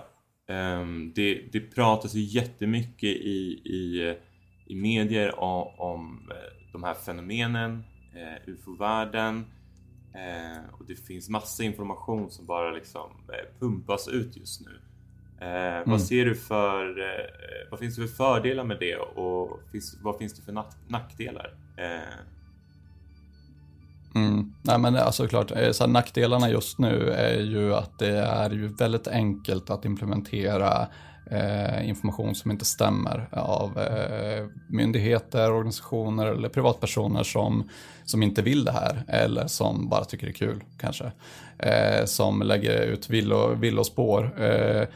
[SPEAKER 1] um, det, det pratas ju jättemycket i, i, i medier om, om eh, de här fenomenen, eh, ufo-världen eh, och det finns massa information som bara liksom eh, pumpas ut just nu. Eh, mm. Vad ser du för, vad finns det för fördelar med det och finns, vad finns det för nackdelar?
[SPEAKER 2] Mm. Nej, men alltså klart, eh, så här, nackdelarna just nu är ju att det är ju väldigt enkelt att implementera eh, information som inte stämmer av eh, myndigheter, organisationer eller privatpersoner som, som inte vill det här eller som bara tycker det är kul kanske. Eh, som lägger ut villospår. Eh,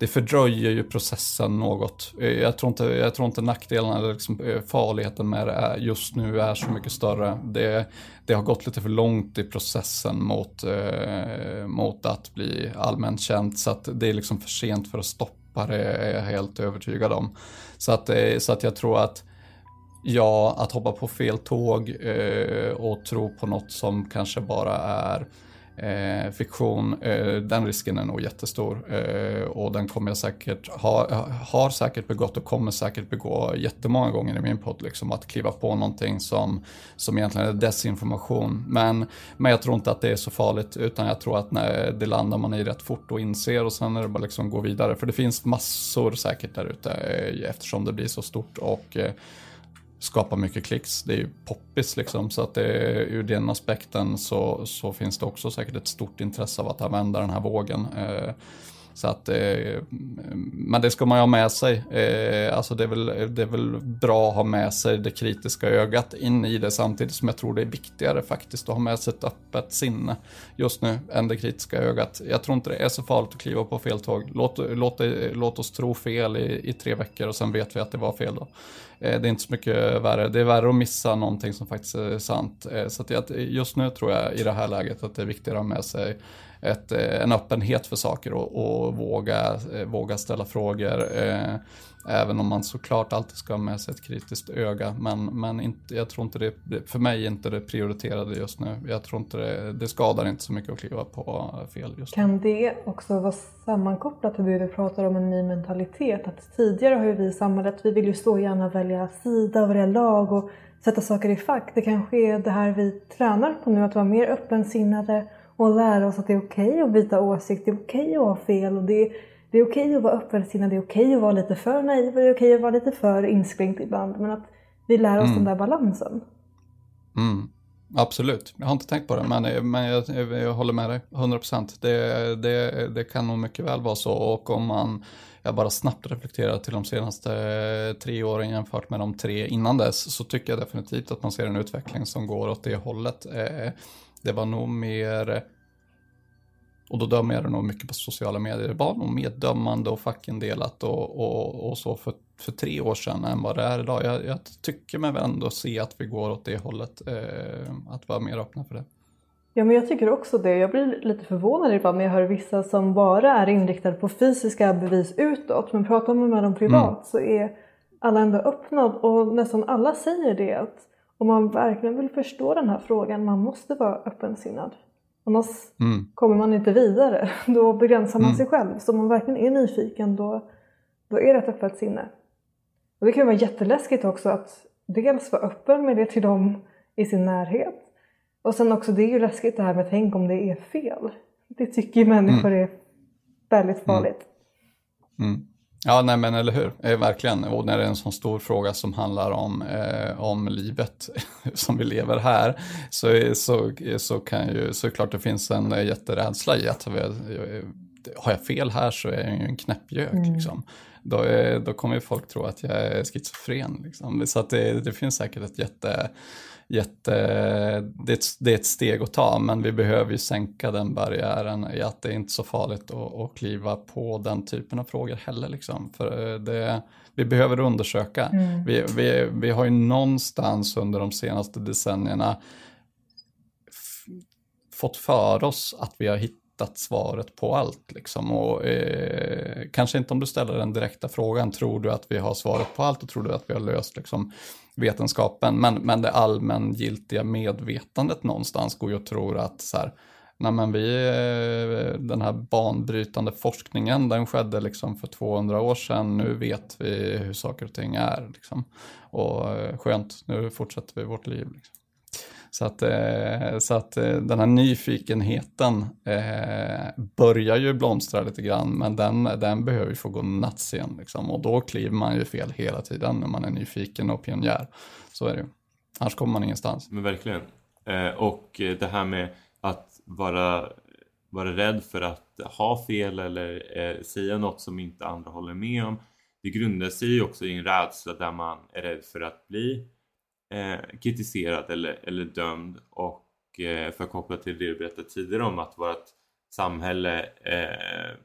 [SPEAKER 2] det fördröjer ju processen något. Eh, jag tror inte, jag tror inte nackdelarna eller liksom eh, farligheten med det är, just nu är så mycket större. Det, det har gått lite för långt i processen mot, eh, mot att bli allmänt känt så att det är liksom för sent för att stoppa det är jag helt övertygad om. Så att, eh, så att jag tror att ja, att hoppa på fel tåg eh, och tro på något som kanske bara är eh, fiktion, eh, den risken är nog jättestor. Eh, och den kommer jag säkert, ha, har säkert begått och kommer säkert begå jättemånga gånger i min podd. Liksom, att kliva på någonting som, som egentligen är desinformation. Men, men jag tror inte att det är så farligt, utan jag tror att när det landar man i rätt fort och inser och sen är det bara liksom gå vidare. För det finns massor säkert där ute eh, eftersom det blir så stort. och eh, skapar mycket klicks. Det är ju poppis liksom, så att det, ur den aspekten så, så finns det också säkert ett stort intresse av att använda den här vågen. Eh, så att, eh, men det ska man ju ha med sig. Eh, alltså det är, väl, det är väl bra att ha med sig det kritiska ögat in i det samtidigt som jag tror det är viktigare faktiskt att ha med sig ett öppet sinne just nu än det kritiska ögat. Jag tror inte det är så farligt att kliva på fel tåg. Låt, låt, låt oss tro fel i, i tre veckor och sen vet vi att det var fel då. Eh, det är inte så mycket värre. Det är värre att missa någonting som faktiskt är sant. Eh, så att just nu tror jag i det här läget att det är viktigare att ha med sig ett, eh, en öppenhet för saker och, och våga, eh, våga ställa frågor. Eh, även om man såklart alltid ska ha med sig ett kritiskt öga. Men, men inte, jag tror inte det, för mig är inte det prioriterade just nu. Jag tror inte det, det skadar inte så mycket att kliva på fel just
[SPEAKER 3] nu. Kan det också vara sammankopplat till det du pratar om en ny mentalitet? Att tidigare har ju vi i samhället, vi vill ju så gärna välja sida och välja lag och sätta saker i fack. Det kanske är det här vi tränar på nu, att vara mer öppensinnade och lära oss att det är okej okay att byta åsikt, det är okej okay att ha fel och det är det är okej att vara öppensinnad, det är okej att vara lite för naiv och det är okej att vara lite för inskränkt ibland. Men att vi lär oss mm. den där balansen.
[SPEAKER 2] Mm. Absolut, jag har inte tänkt på det, men, men jag, jag håller med dig 100%. Det, det, det kan nog mycket väl vara så och om man, jag bara snabbt reflekterar till de senaste tre åren jämfört med de tre innan dess, så tycker jag definitivt att man ser en utveckling som går åt det hållet. Det var nog mer och då dömer jag det nog mycket på sociala medier. Det var nog mer dömande och fackindelat och, och, och så för, för tre år sedan än vad det är idag. Jag, jag tycker mig väl ändå se att vi går åt det hållet, eh, att vara mer öppna för det.
[SPEAKER 3] Ja, men jag tycker också det. Jag blir lite förvånad ibland när jag hör vissa som bara är inriktade på fysiska bevis utåt. Men pratar man med dem privat mm. så är alla ändå öppna och nästan alla säger det att om man verkligen vill förstå den här frågan, man måste vara öppensinnad. Annars mm. kommer man inte vidare. Då begränsar man mm. sig själv. Så om man verkligen är nyfiken då, då är det ett öppet sinne. Och det kan vara jätteläskigt också att dels vara öppen med det till dem i sin närhet. Och sen också, det är ju läskigt det här med tänk om det är fel. Det tycker ju människor mm. är väldigt farligt.
[SPEAKER 2] Mm. Ja, nej men eller hur, eh, verkligen. Och när det är en sån stor fråga som handlar om, eh, om livet som vi lever här, så, så, så kan ju såklart det finns en jätterädsla i att har jag fel här så är jag ju en knäppgök. Mm. Liksom. Då, är, då kommer ju folk tro att jag är schizofren. Liksom. Så det, det finns säkert ett jätte jätte, det, är ett, det är ett steg att ta, men vi behöver ju sänka den barriären i att det är inte så farligt att, att kliva på den typen av frågor heller. Liksom. För eh, det, vi behöver undersöka. Mm. Vi, vi, vi har ju någonstans under de senaste decennierna fått för oss att vi har hittat svaret på allt. Liksom. Och, eh, kanske inte om du ställer den direkta frågan, tror du att vi har svaret på allt och tror du att vi har löst liksom, vetenskapen, men, men det allmängiltiga medvetandet någonstans går ju och tror att så här, nej men vi, eh, den här banbrytande forskningen, den skedde liksom för 200 år sedan, nu vet vi hur saker och ting är. Liksom. Och eh, skönt, nu fortsätter vi vårt liv. Liksom. Så att, eh, så att eh, den här nyfikenheten eh, börjar ju blomstra lite grann, men den, den behöver ju få gå nuts igen. Liksom. Och då kliver man ju fel hela tiden när man är nyfiken och pionjär. Så är det ju. Annars kommer man ingenstans.
[SPEAKER 1] Men verkligen. Och det här med att vara, vara rädd för att ha fel eller säga något som inte andra håller med om. Det grundar sig ju också i en rädsla där man är rädd för att bli eh, kritiserad eller, eller dömd och eh, för att koppla till det du berättade tidigare om att vårt samhälle eh,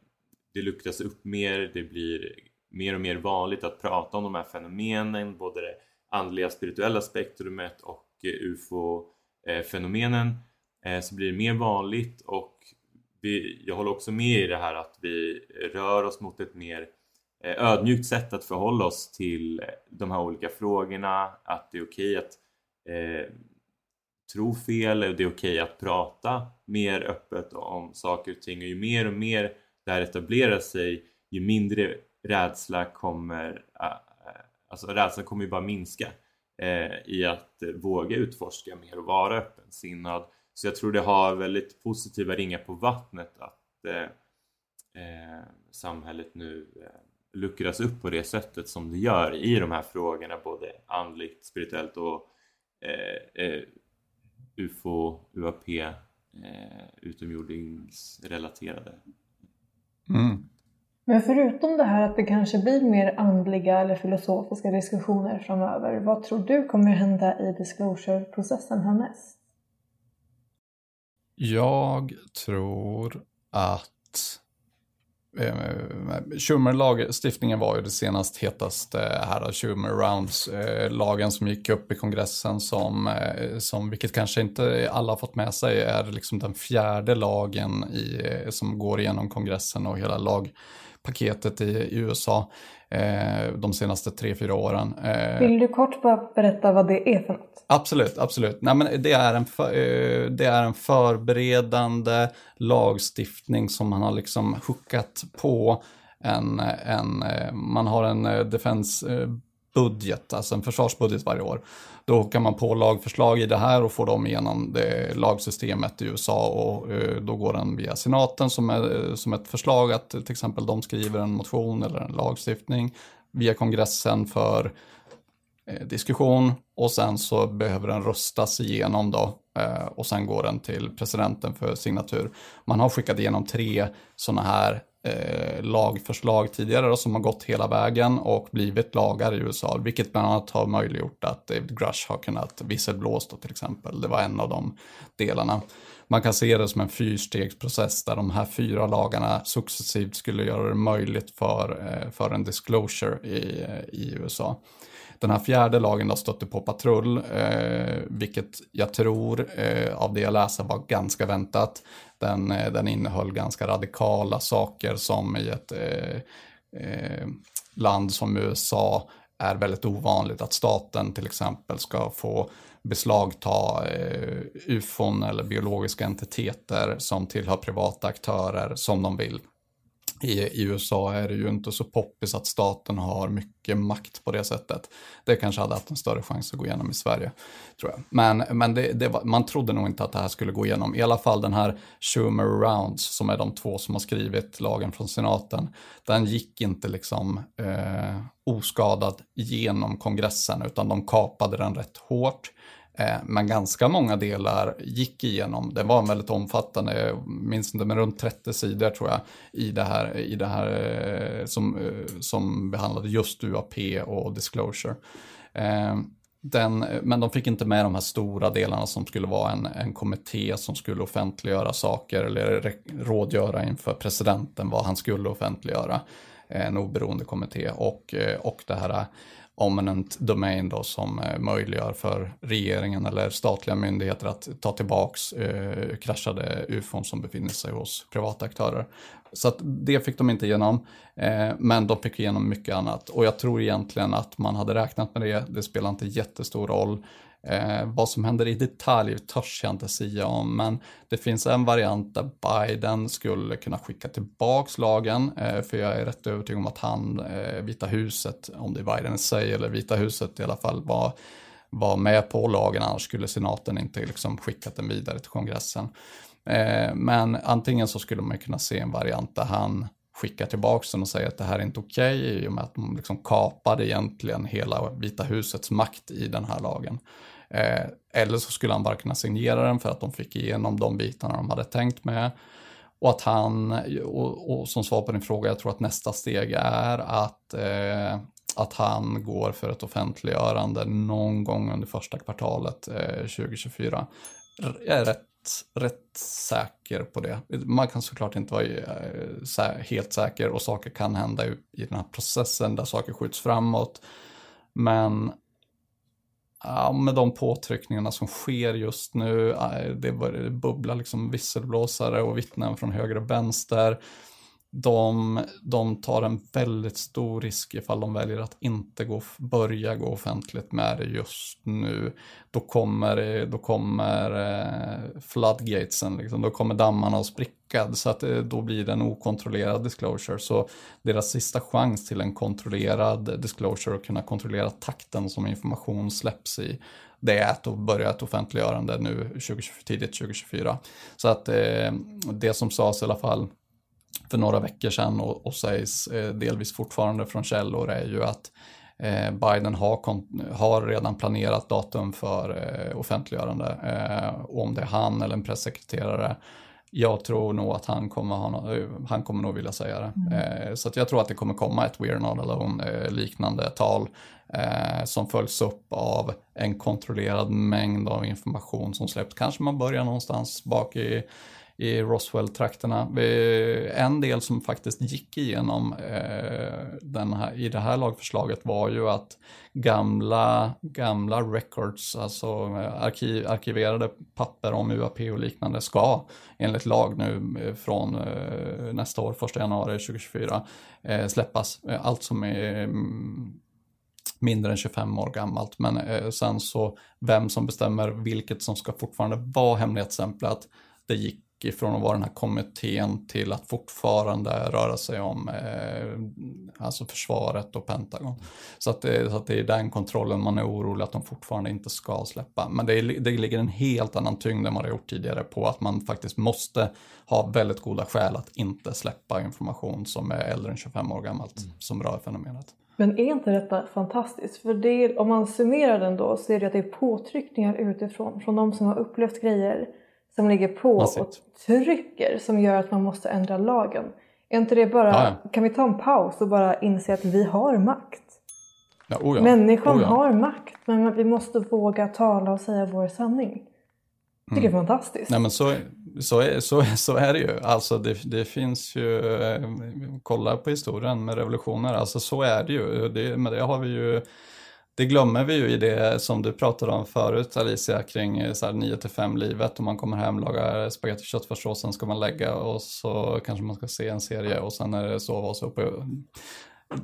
[SPEAKER 1] det luktas upp mer, det blir mer och mer vanligt att prata om de här fenomenen, både det andliga spirituella spektrumet och eh, ufo-fenomenen eh, eh, så blir det mer vanligt och vi, jag håller också med i det här att vi rör oss mot ett mer eh, Eh, ödmjukt sätt att förhålla oss till eh, de här olika frågorna, att det är okej att eh, tro fel och det är okej att prata mer öppet om saker och ting och ju mer och mer det här etablerar sig ju mindre rädsla kommer, eh, alltså rädslan kommer ju bara minska eh, i att våga utforska mer och vara öppensinnad. Så jag tror det har väldigt positiva ringar på vattnet att eh, eh, samhället nu eh, luckras upp på det sättet som det gör i de här frågorna både andligt, spirituellt och eh, eh, UFO, UAP, eh, utomjordingsrelaterade.
[SPEAKER 2] Mm.
[SPEAKER 3] Men förutom det här att det kanske blir mer andliga eller filosofiska diskussioner framöver, vad tror du kommer hända i disclosure-processen härnäst?
[SPEAKER 2] Jag tror att Eh, Schumer-lagstiftningen var ju det senast hetaste här, Schumer-rounds, lagen som gick upp i kongressen som, eh, som, vilket kanske inte alla har fått med sig, är liksom den fjärde lagen i, eh, som går igenom kongressen och hela lagpaketet i, i USA de senaste tre, fyra åren.
[SPEAKER 3] Eh, Vill du kort bara berätta vad det är för något?
[SPEAKER 2] Absolut, absolut. Nej, men det, är en för, eh, det är en förberedande lagstiftning som man har liksom hookat på en, en eh, man har en eh, defense budget, alltså en försvarsbudget varje år. Då kan man på lagförslag i det här och får dem igenom det lagsystemet i USA och eh, då går den via senaten som, är, eh, som ett förslag att till exempel de skriver en motion eller en lagstiftning via kongressen för eh, diskussion och sen så behöver den röstas igenom då och sen går den till presidenten för signatur. Man har skickat igenom tre sådana här eh, lagförslag tidigare då, som har gått hela vägen och blivit lagar i USA, vilket bland annat har möjliggjort att David Grush har kunnat visselblåst till exempel. Det var en av de delarna. Man kan se det som en fyrstegsprocess där de här fyra lagarna successivt skulle göra det möjligt för, eh, för en disclosure i, eh, i USA. Den här fjärde lagen då stötte på patrull, eh, vilket jag tror eh, av det jag läser var ganska väntat. Den, eh, den innehöll ganska radikala saker som i ett eh, eh, land som USA är väldigt ovanligt att staten till exempel ska få beslagta eh, ufon eller biologiska entiteter som tillhör privata aktörer som de vill i, i USA är det ju inte så poppis att staten har mycket makt på det sättet. Det kanske hade haft en större chans att gå igenom i Sverige, tror jag. Men, men det, det var, man trodde nog inte att det här skulle gå igenom. I alla fall den här Schumer Rounds, som är de två som har skrivit lagen från senaten, den gick inte liksom eh, oskadad genom kongressen, utan de kapade den rätt hårt. Eh, men ganska många delar gick igenom. Det var en väldigt omfattande, minns inte, men runt 30 sidor tror jag, i det här, i det här eh, som, eh, som behandlade just UAP och disclosure. Den, men de fick inte med de här stora delarna som skulle vara en, en kommitté som skulle offentliggöra saker eller rådgöra inför presidenten vad han skulle offentliggöra. En oberoende kommitté och, och det här ominent domain då som eh, möjliggör för regeringen eller statliga myndigheter att ta tillbaks eh, kraschade ufon som befinner sig hos privata aktörer. Så att det fick de inte igenom, eh, men de fick igenom mycket annat. Och jag tror egentligen att man hade räknat med det, det spelar inte jättestor roll. Eh, vad som händer i detalj törs jag inte säga om, men det finns en variant där Biden skulle kunna skicka tillbaks lagen, eh, för jag är rätt övertygad om att han, eh, Vita huset, om det är Biden i sig eller Vita huset i alla fall, var, var med på lagen, annars skulle senaten inte liksom skickat den vidare till kongressen. Eh, men antingen så skulle man kunna se en variant där han skickar tillbaka den och säger att det här är inte okej okay, i och med att de liksom kapade egentligen hela Vita husets makt i den här lagen. Eh, eller så skulle han bara kunna signera den för att de fick igenom de bitarna de hade tänkt med. Och att han, och, och som svar på din fråga, jag tror att nästa steg är att, eh, att han går för ett offentliggörande någon gång under första kvartalet eh, 2024. Jag är rätt, rätt säker på det. Man kan såklart inte vara eh, helt säker och saker kan hända i, i den här processen där saker skjuts framåt. Men ja, med de påtryckningarna som sker just nu, eh, det bubblar liksom visselblåsare och vittnen från höger och vänster de, de tar en väldigt stor risk ifall de väljer att inte gå, börja gå offentligt med det just nu. Då kommer, eh, då kommer eh, floodgatesen, liksom, då kommer dammarna att spricka. Så att eh, då blir det en okontrollerad disclosure. Så deras sista chans till en kontrollerad disclosure och kunna kontrollera takten som information släpps i det är att börja ett offentliggörande nu 20, tidigt 2024. Så att eh, det som sades i alla fall för några veckor sedan och, och sägs eh, delvis fortfarande från källor är ju att eh, Biden har, har redan planerat datum för eh, offentliggörande. Eh, om det är han eller en pressekreterare jag tror nog att han kommer, ha, han kommer nog vilja säga det. Mm. Eh, så jag tror att det kommer komma ett We're Not Alone eh, liknande tal eh, som följs upp av en kontrollerad mängd av information som släpps. Kanske man börjar någonstans bak i i Roswell-trakterna. Eh, en del som faktiskt gick igenom eh, den här, i det här lagförslaget var ju att gamla, gamla records, alltså eh, arkiv, arkiverade papper om UAP och liknande ska enligt lag nu eh, från eh, nästa år, 1 januari 2024, släppas. Allt som är mm, mindre än 25 år gammalt. Men sen så vem som bestämmer vilket som ska fortfarande vara hemligstämplat, det gick ifrån att vara den här kommittén till att fortfarande röra sig om eh, alltså försvaret och Pentagon. Så att, det, så att det är den kontrollen man är orolig att de fortfarande inte ska släppa. Men det, det ligger en helt annan tyngd än vad det har gjort tidigare på att man faktiskt måste ha väldigt goda skäl att inte släppa information som är äldre än 25 år gammalt mm. som rör fenomenet.
[SPEAKER 3] Men är inte detta fantastiskt? För det, om man summerar den då så är det att det är påtryckningar utifrån från de som har upplevt grejer som ligger på och trycker som gör att man måste ändra lagen. Är inte det bara, ja, ja. kan vi ta en paus och bara inse att vi har makt? Ja, oh Människan oh har makt men vi måste våga tala och säga vår sanning. Jag tycker mm. det är fantastiskt.
[SPEAKER 2] Nej, men så, så, är, så, så är det ju. Alltså det, det finns ju, eh, kolla på historien med revolutioner, alltså så är det ju. Det, men det har vi ju det glömmer vi ju i det som du pratade om förut Alicia kring eh, så 9 5 livet. Om man kommer hem, lagar spagetti och köttfärssås, sen ska man lägga och så kanske man ska se en serie och sen är det sova och så uppe.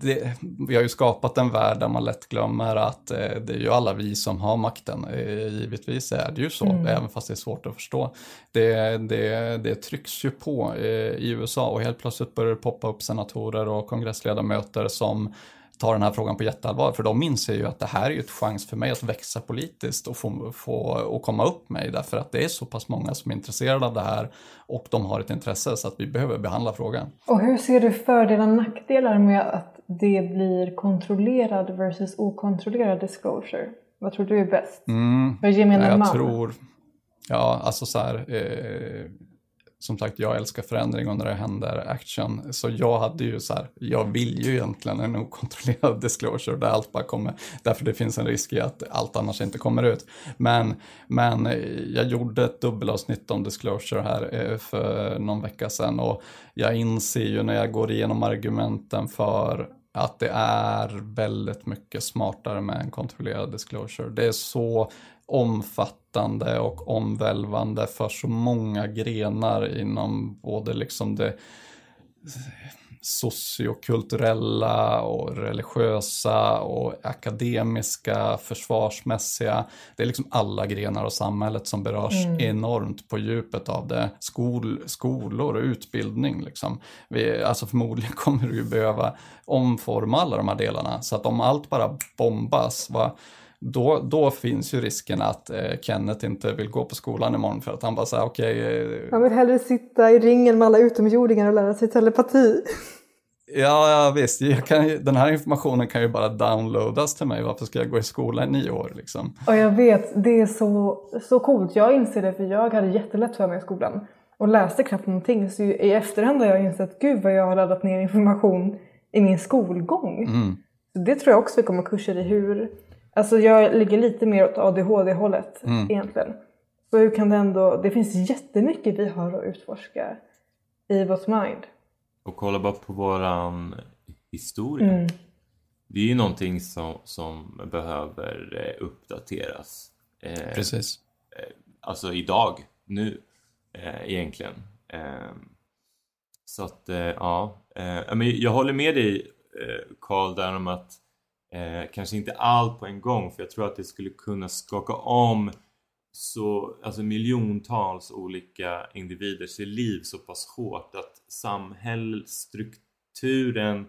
[SPEAKER 2] Det, vi har ju skapat en värld där man lätt glömmer att eh, det är ju alla vi som har makten. Eh, givetvis är det ju så, mm. även fast det är svårt att förstå. Det, det, det trycks ju på eh, i USA och helt plötsligt börjar det poppa upp senatorer och kongressledamöter som tar den här frågan på jätteallvar. För de inser ju att det här är ju ett chans för mig att växa politiskt och få, få och komma upp mig. Därför att det är så pass många som är intresserade av det här och de har ett intresse så att vi behöver behandla frågan.
[SPEAKER 3] Och hur ser du fördelar och nackdelar med att det blir kontrollerad versus okontrollerad disclosure? Vad tror du är bäst?
[SPEAKER 2] Mm,
[SPEAKER 3] för gemene
[SPEAKER 2] jag
[SPEAKER 3] man?
[SPEAKER 2] Tror, ja, alltså så här. Eh, som sagt, jag älskar förändring och när det händer action. Så jag hade ju så här, jag vill ju egentligen en okontrollerad disclosure där allt bara kommer, därför det finns en risk i att allt annars inte kommer ut. Men, men eh, jag gjorde ett dubbelavsnitt om disclosure här eh, för någon vecka sedan och jag inser ju när jag går igenom argumenten för att det är väldigt mycket smartare med en kontrollerad disclosure. Det är så omfattande och omvälvande för så många grenar inom både liksom det sociokulturella och religiösa och akademiska, försvarsmässiga. Det är liksom alla grenar av samhället som berörs mm. enormt på djupet av det. Skol, skolor och utbildning. Liksom. Vi, alltså förmodligen kommer du behöva omforma alla de här delarna. Så att om allt bara bombas, va, då, då finns ju risken att eh, Kenneth inte vill gå på skolan imorgon för att han bara säger okej. Okay,
[SPEAKER 3] eh, han vill hellre sitta i ringen med alla utomjordingar och lära sig telepati.
[SPEAKER 2] Ja, ja visst. Kan, den här informationen kan ju bara downloadas till mig. Varför ska jag gå i skola i nio år? Liksom?
[SPEAKER 3] Och jag vet, det är så, så coolt. Jag inser det för jag hade jättelätt för mig i skolan och läste knappt någonting. Så i efterhand har jag insett gud vad jag har laddat ner information i min skolgång.
[SPEAKER 2] Mm.
[SPEAKER 3] Så det tror jag också vi kommer kurser i hur... Alltså jag ligger lite mer åt ADHD-hållet
[SPEAKER 2] Mm.
[SPEAKER 3] egentligen. Så hur kan det ändå... Det finns jättemycket vi har att utforska i vårt mind.
[SPEAKER 1] Och kolla bara på våran historia.
[SPEAKER 3] Mm.
[SPEAKER 1] Det är ju någonting som, som behöver eh, uppdateras. Eh,
[SPEAKER 2] Precis.
[SPEAKER 1] alltså idag, nu eh, egentligen. Eh, så att eh, ja, eh, men jag håller med dig eh, Karl där om att eh, kanske inte allt på en gång för jag tror att det skulle kunna skaka om så, alltså miljontals olika individers liv så pass hårt att samhällsstrukturen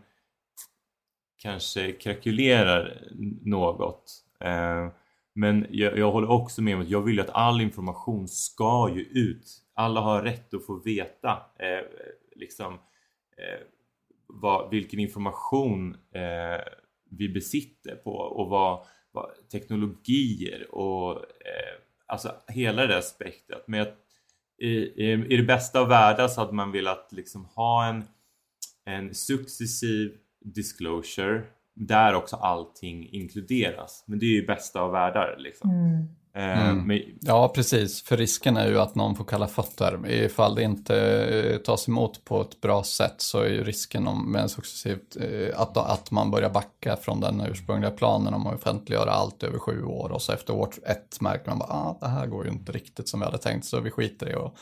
[SPEAKER 1] kanske krakulerar något. Eh, men jag, jag håller också med om att jag vill ju att all information ska ju ut. Alla har rätt att få veta eh, liksom eh, vad, vilken information eh, vi besitter på och vad, vad teknologier och eh, alltså hela det där spektrat. Men jag, i, i, i det bästa av världar så hade man velat liksom ha en, en successiv disclosure där också allting inkluderas. Men det är ju bästa av världar liksom. Mm.
[SPEAKER 2] Mm.
[SPEAKER 1] men,
[SPEAKER 2] Ja, precis. För risken är ju att någon får kalla fötter. Ifall det inte eh, tas emot på ett bra sätt så är ju risken om, successivt eh, att, att man börjar backa från den ursprungliga planen om att offentliggöra allt över sju år och så efter år ett märker man bara ah, det här går ju inte riktigt som vi hade tänkt så vi skiter i att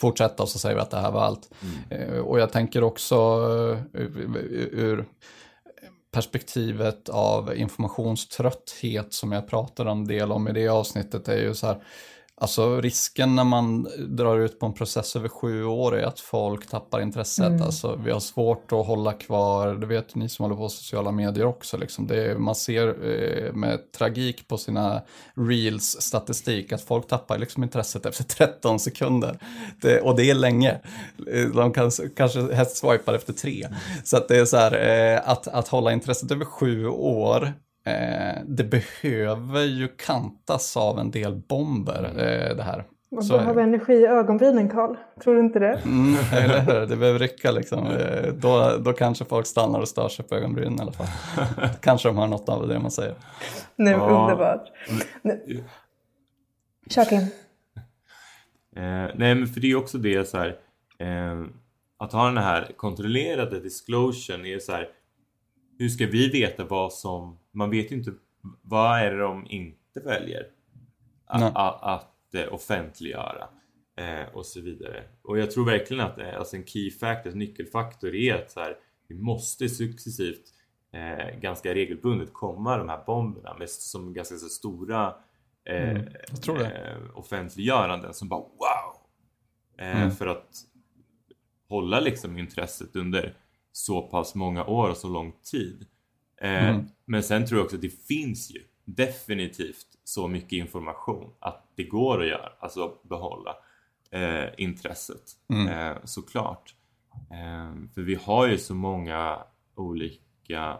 [SPEAKER 2] fortsätta och så säger vi att det här var allt. Eh, Och jag tänker också eh, ur perspektivet av informationströtthet som jag pratade en del om i det avsnittet är ju så här, alltså risken när man drar ut på en process över sju år är att folk tappar intresset. Alltså vi har svårt att hålla kvar, det vet ni som håller på sociala medier också, liksom. det är, man ser eh, med tragik på sina reels statistik att folk tappar liksom intresset efter 13 sekunder. Det, och det är länge. Eh, De kan, kanske helst swipar efter tre. Så att det är så här, eh, att, att hålla intresset över sju år Eh, det behöver ju kantas av en del bomber eh, det här.
[SPEAKER 3] Man
[SPEAKER 2] Så
[SPEAKER 3] behöver energi i ögonbrynen Karl. Tror du inte det?
[SPEAKER 2] Mm, eller hur? Det behöver rycka liksom. Eh, då, då kanske folk stannar och stör sig på ögonbrynen i alla fall. kanske de har något av det man säger.
[SPEAKER 3] Nu,
[SPEAKER 1] Ja.
[SPEAKER 3] underbart. Nu. Kör Kim.
[SPEAKER 1] Eh, nej men för det är också det så här eh, Att ha den här kontrollerade disclosion är så här Hur ska vi veta vad som Man vet ju inte Vad är det de inte väljer. Att, att, att eh, offentliggöra eh, Och så vidare Och jag tror verkligen att eh, alltså en key factor, en nyckelfaktor är att så här, Vi måste successivt eh, Ganska regelbundet komma de här bomberna med, som ganska så stora eh,
[SPEAKER 2] Mm,
[SPEAKER 1] eh, offentliggöranden som bara wow! Eh,
[SPEAKER 2] Mm.
[SPEAKER 1] För att hålla liksom intresset under så pass många år och så lång tid. Eh,
[SPEAKER 2] Mm.
[SPEAKER 1] Men sen tror jag också att det finns ju definitivt så mycket information att det går att göra, alltså behålla eh, intresset
[SPEAKER 2] Mm.
[SPEAKER 1] eh, såklart. Eh, för vi har ju så många olika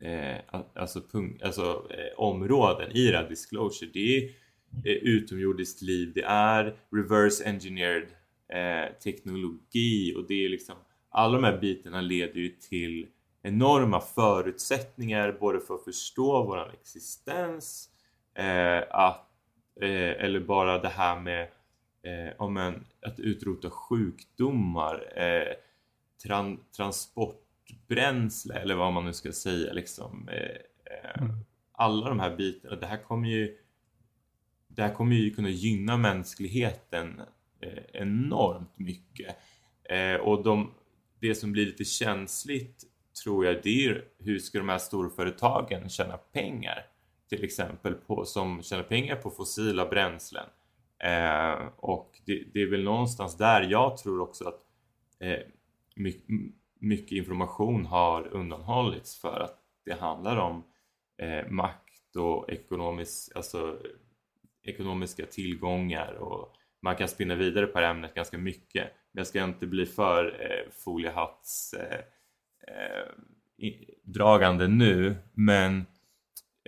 [SPEAKER 1] eh, alltså, punkt, alltså eh, områden i det här disclosure. Det är utomjordiskt liv, det är reverse engineered teknologi och det är liksom alla de här bitarna leder ju till enorma förutsättningar både för att förstå våran existens eh, att, eh, eller bara det här med eh, om en, att utrota sjukdomar eh, tran, transportbränsle eller vad man nu ska säga liksom eh, eh,
[SPEAKER 2] Mm.
[SPEAKER 1] alla de här bitarna det här kommer ju det här kommer ju kunna gynna mänskligheten enormt mycket och de, det som blir lite känsligt tror jag det är hur ska de här storföretagen tjäna pengar? Till exempel på, som tjänar pengar på fossila bränslen. Eh, och det, det är väl någonstans där jag tror också att eh, mycket, mycket information har undanhållits för att det handlar om eh, makt och ekonomisk, alltså, ekonomiska tillgångar och man kan spinna vidare på det här ämnet ganska mycket. Men jag ska inte bli för eh, foliehatts eh, eh, dragande nu men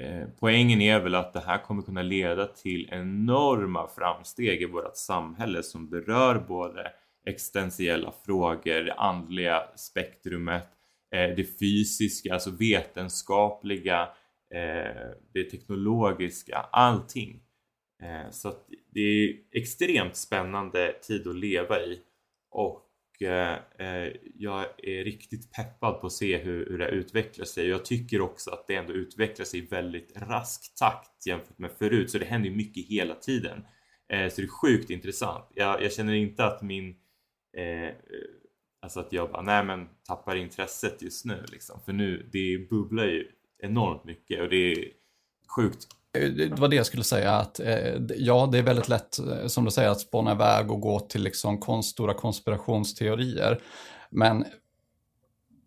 [SPEAKER 1] eh, poängen är väl att det här kommer kunna leda till enorma framsteg i vårt samhälle som berör både existentiella frågor, det andliga spektrumet, eh, det fysiska, alltså vetenskapliga, eh, det teknologiska, allting. Eh, så att det är extremt spännande tid att leva i och Eh, eh, jag är riktigt peppad på att se hur, hur det utvecklar sig. Jag tycker också att det ändå utvecklar sig i väldigt rask takt jämfört med förut, så det händer ju mycket hela tiden. Eh, så det är sjukt intressant. Jag, jag känner inte att min Eh, alltså att jag bara, nej men tappar intresset just nu liksom. För nu, det bubblar ju enormt mycket och det är sjukt
[SPEAKER 2] Eh, det var det jag skulle säga, att eh, ja, det är väldigt lätt, eh, som du säger, att spåna iväg och gå till liksom konst, stora konspirationsteorier. Men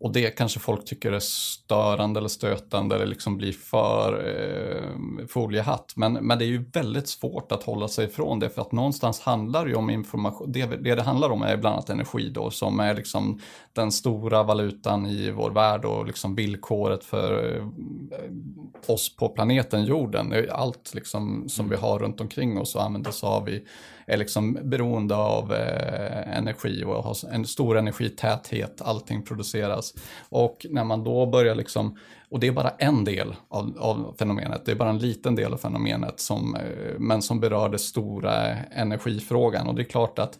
[SPEAKER 2] och det kanske folk tycker är störande eller stötande eller liksom blir för eh, foliehatt. Men, men det är ju väldigt svårt att hålla sig ifrån det för att någonstans handlar det ju om information. Det, det det handlar om är bland annat energi då som är liksom den stora valutan i vår värld och liksom villkoret för eh, oss på planeten jorden. Allt liksom som vi har runt omkring oss och använder oss av i är liksom beroende av eh, energi och har en stor energitäthet, allting produceras. Och när man då börjar liksom, och det är bara en del av, av fenomenet, det är bara en liten del av fenomenet, som, eh, men som berör den stora energifrågan. Och det är klart att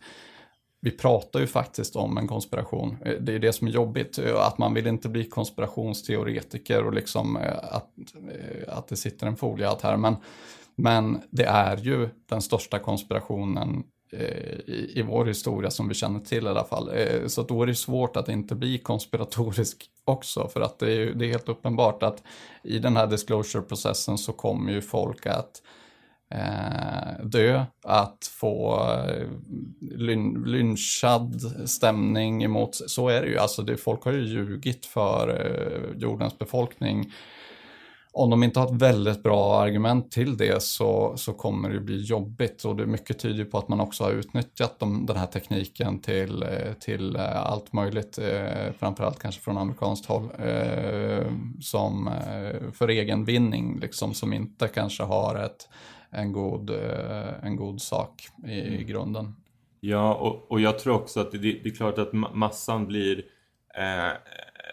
[SPEAKER 2] vi pratar ju faktiskt om en konspiration. Eh, det är det som är jobbigt, eh, att man vill inte bli konspirationsteoretiker och liksom att, att det sitter en foliehatt här. Men men det är ju den största konspirationen Eh, i, i vår historia som vi känner till i alla fall. Eh, så då är det svårt att inte bli konspiratorisk också för att det är, det är helt uppenbart att i den här disclosure-processen så kommer ju folk att eh, dö, att få eh, lyn, lynchad stämning emot, så är det ju, alltså det, folk har ju ljugit för eh, jordens befolkning om de inte har ett väldigt bra argument till det så, så kommer det bli jobbigt och det är mycket tyder på att man också har utnyttjat de, den här tekniken till, eh, till eh, allt möjligt, eh, framförallt kanske från amerikanskt håll, som för egen vinning, liksom, som inte kanske har ett, en, god, en god sak i, i mm. grunden.
[SPEAKER 1] Ja, och, och jag tror också att det, det är klart att massan blir eh,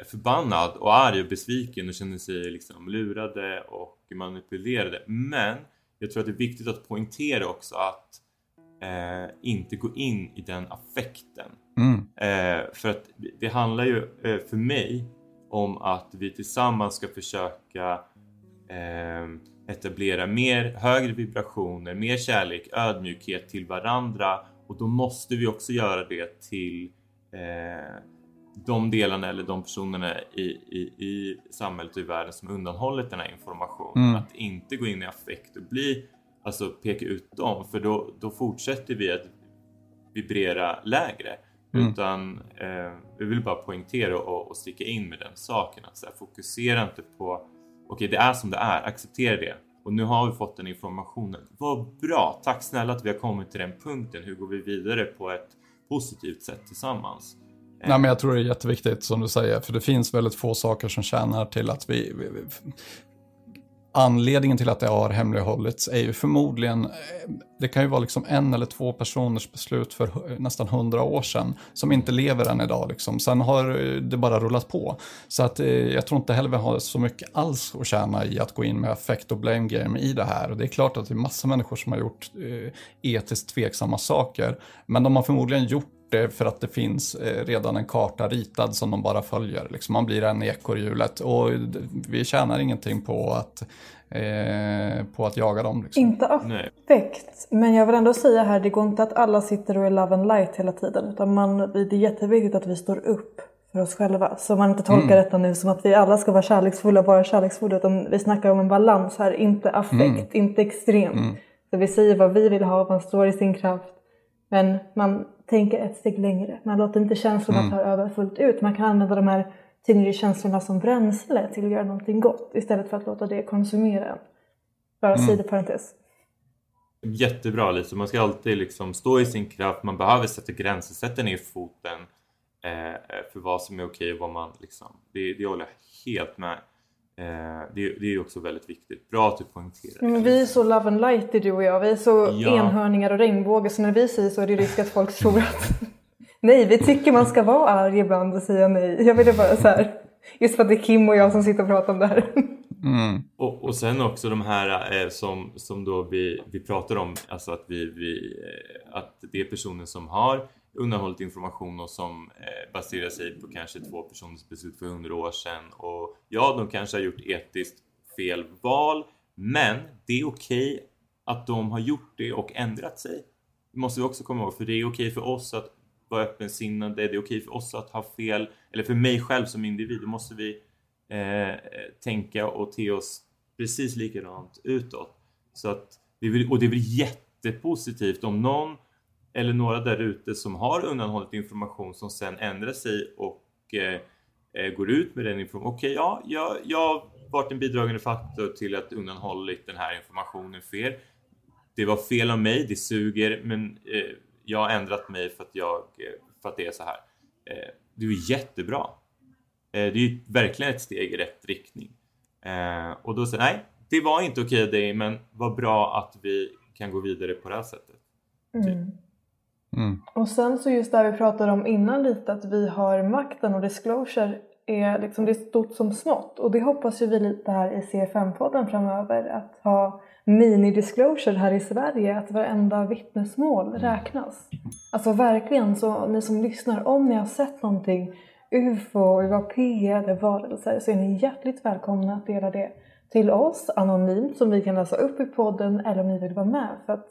[SPEAKER 1] förbannad och arg och besviken och känner sig liksom lurade och manipulerade. Men jag tror att det är viktigt att poängtera också att eh, inte gå in i den affekten. Mm. Eh, för att det handlar ju eh, för mig om att vi tillsammans ska försöka eh, etablera mer högre vibrationer, mer kärlek, ödmjukhet till varandra och då måste vi också göra det till eh, de delarna eller de personerna i, i, i samhället och i världen som undanhållit den här informationen. Mm. Att inte gå in i affekt och bli, alltså peka ut dem för då, då fortsätter vi att vibrera lägre. Mm. Utan eh, vi vill bara poängtera och, och sticka in med den saken. Att så här, fokusera inte på okej okay, det är som det är, acceptera det. Och nu har vi fått den informationen. Vad bra! Tack snälla att vi har kommit till den punkten. Hur går vi vidare på ett positivt sätt tillsammans?
[SPEAKER 2] Nej, men jag tror det är jätteviktigt som du säger, för det finns väldigt få saker som tjänar till att vi, vi, vi Anledningen till att det har hemlighållits är ju förmodligen, eh, det kan ju vara liksom en eller två personers beslut för nästan hundra år sedan som inte lever än idag. Liksom. Sen har eh, det bara rullat på. Så att eh, jag tror inte heller vi har så mycket alls att tjäna i att gå in med affekt och blame game i det här. Och det är klart att det är massa människor som har gjort eh, etiskt tveksamma saker. Men de har förmodligen gjort det för att det finns eh, redan en karta ritad som de bara följer. Liksom man blir en ekorrhjulet och vi tjänar ingenting på att, eh, på att jaga dem. Liksom.
[SPEAKER 3] Inte affekt, men jag vill ändå säga här, det går inte att alla sitter och är love and light hela tiden. Utan man, det är jätteviktigt att vi står upp för oss själva. Så man inte tolkar mm. detta nu som att vi alla ska vara kärleksfulla och vara kärleksfulla. Utan vi snackar om en balans här, inte affekt, mm. inte extremt. Mm. Så vi säger vad vi vill ha, man står i sin kraft. Men man tänker ett steg längre. Man låter inte känslorna mm. ta över fullt ut. Man kan använda de här tyngre känslorna som bränsle till att göra någonting gott istället för att låta det konsumera en. Bara mm. sidoparentes.
[SPEAKER 1] Jättebra Lisa, man ska alltid liksom stå i sin kraft, man behöver sätta gränser, sätta ner foten eh, för vad som är okej och vad man liksom, det, det håller jag helt med. Eh, det, det är ju också väldigt viktigt. Bra att du poängterar
[SPEAKER 3] Men vi är så love and light du och jag. Vi är så
[SPEAKER 1] Ja.
[SPEAKER 3] enhörningar och regnbågar så när vi säger så är det risk att folk tror att nej, vi tycker man ska vara arg ibland och säga nej. Jag ville bara så här, just för att det är Kim och jag som sitter och pratar om det här.
[SPEAKER 2] Mm.
[SPEAKER 1] Och, och sen också de här eh, som, som då vi, vi pratar om, alltså att, vi, vi, eh, att det är personer som har undanhållit information och som eh, baserar sig på kanske två personers beslut för hundra år sedan. Och ja, de kanske har gjort etiskt fel val, men det är okej att de har gjort det och ändrat sig. Det måste vi också komma ihåg, för det är okej för oss att vara öppensinnade, det är okej för oss att ha fel, eller för mig själv som individ, då måste vi eh, tänka och te oss precis likadant utåt. Så att och det är väl jättepositivt om någon eller några där ute som har undanhållit information som sen ändrar sig och eh, eh, går ut med den informationen. Okej, ja, jag, jag har varit en bidragande faktor till att undanhållit den här informationen för er. Det var fel av mig, det suger, men eh, jag har ändrat mig för att, jag, eh, för att det är så här. Eh, det är jättebra. Eh, det är ju verkligen ett steg i rätt riktning. Eh, och då säger nej, det var inte okej av dig, men vad bra att vi kan gå vidare på det här sättet.
[SPEAKER 3] Mm.
[SPEAKER 2] Mm.
[SPEAKER 3] Och sen så just det vi pratade om innan lite att vi har makten och disclosure är liksom det är stort som smått och det hoppas ju vi lite här i CFM-podden framöver att ha mini-disclosure här i Sverige att varenda vittnesmål räknas. Alltså verkligen så ni som lyssnar om ni har sett någonting UFO, UAP eller varelser så är ni hjärtligt välkomna att dela det till oss anonymt som vi kan läsa upp i podden eller om ni vill vara med för att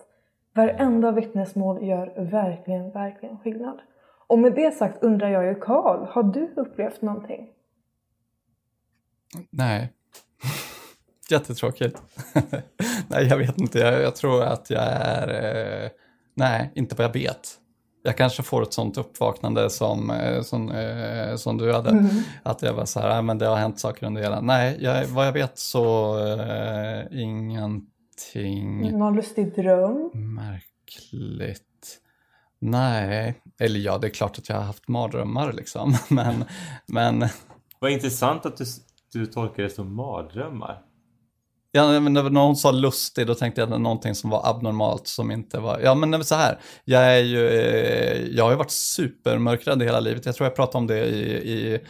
[SPEAKER 3] Varenda vittnesmål gör verkligen, verkligen skillnad. Och med det sagt undrar jag ju Karl, har du upplevt någonting?
[SPEAKER 2] Nej. Jättetråkigt. nej, jag vet inte. Jag, jag tror att jag är... Eh, nej, inte vad jag vet. Jag kanske får ett sånt uppvaknande som, eh, som, eh, som du hade.
[SPEAKER 3] Mm.
[SPEAKER 2] Att jag var så här, "Ah, men det har hänt saker under hela. Nej, jag, vad jag vet så eh, ingenting
[SPEAKER 3] Någon lustig dröm?
[SPEAKER 2] märkligt. Nej, eller ja, det är klart att jag har haft mardrömmar liksom. Men, men
[SPEAKER 1] Vad intressant att du, du tolkar det som mardrömmar.
[SPEAKER 2] Ja, men när någon sa lustig, då tänkte jag någonting som var abnormalt som inte var... Ja, men så här. Jag är ju... eh, Jag har ju varit supermörkrädd hela livet. Jag tror jag pratade om det i... i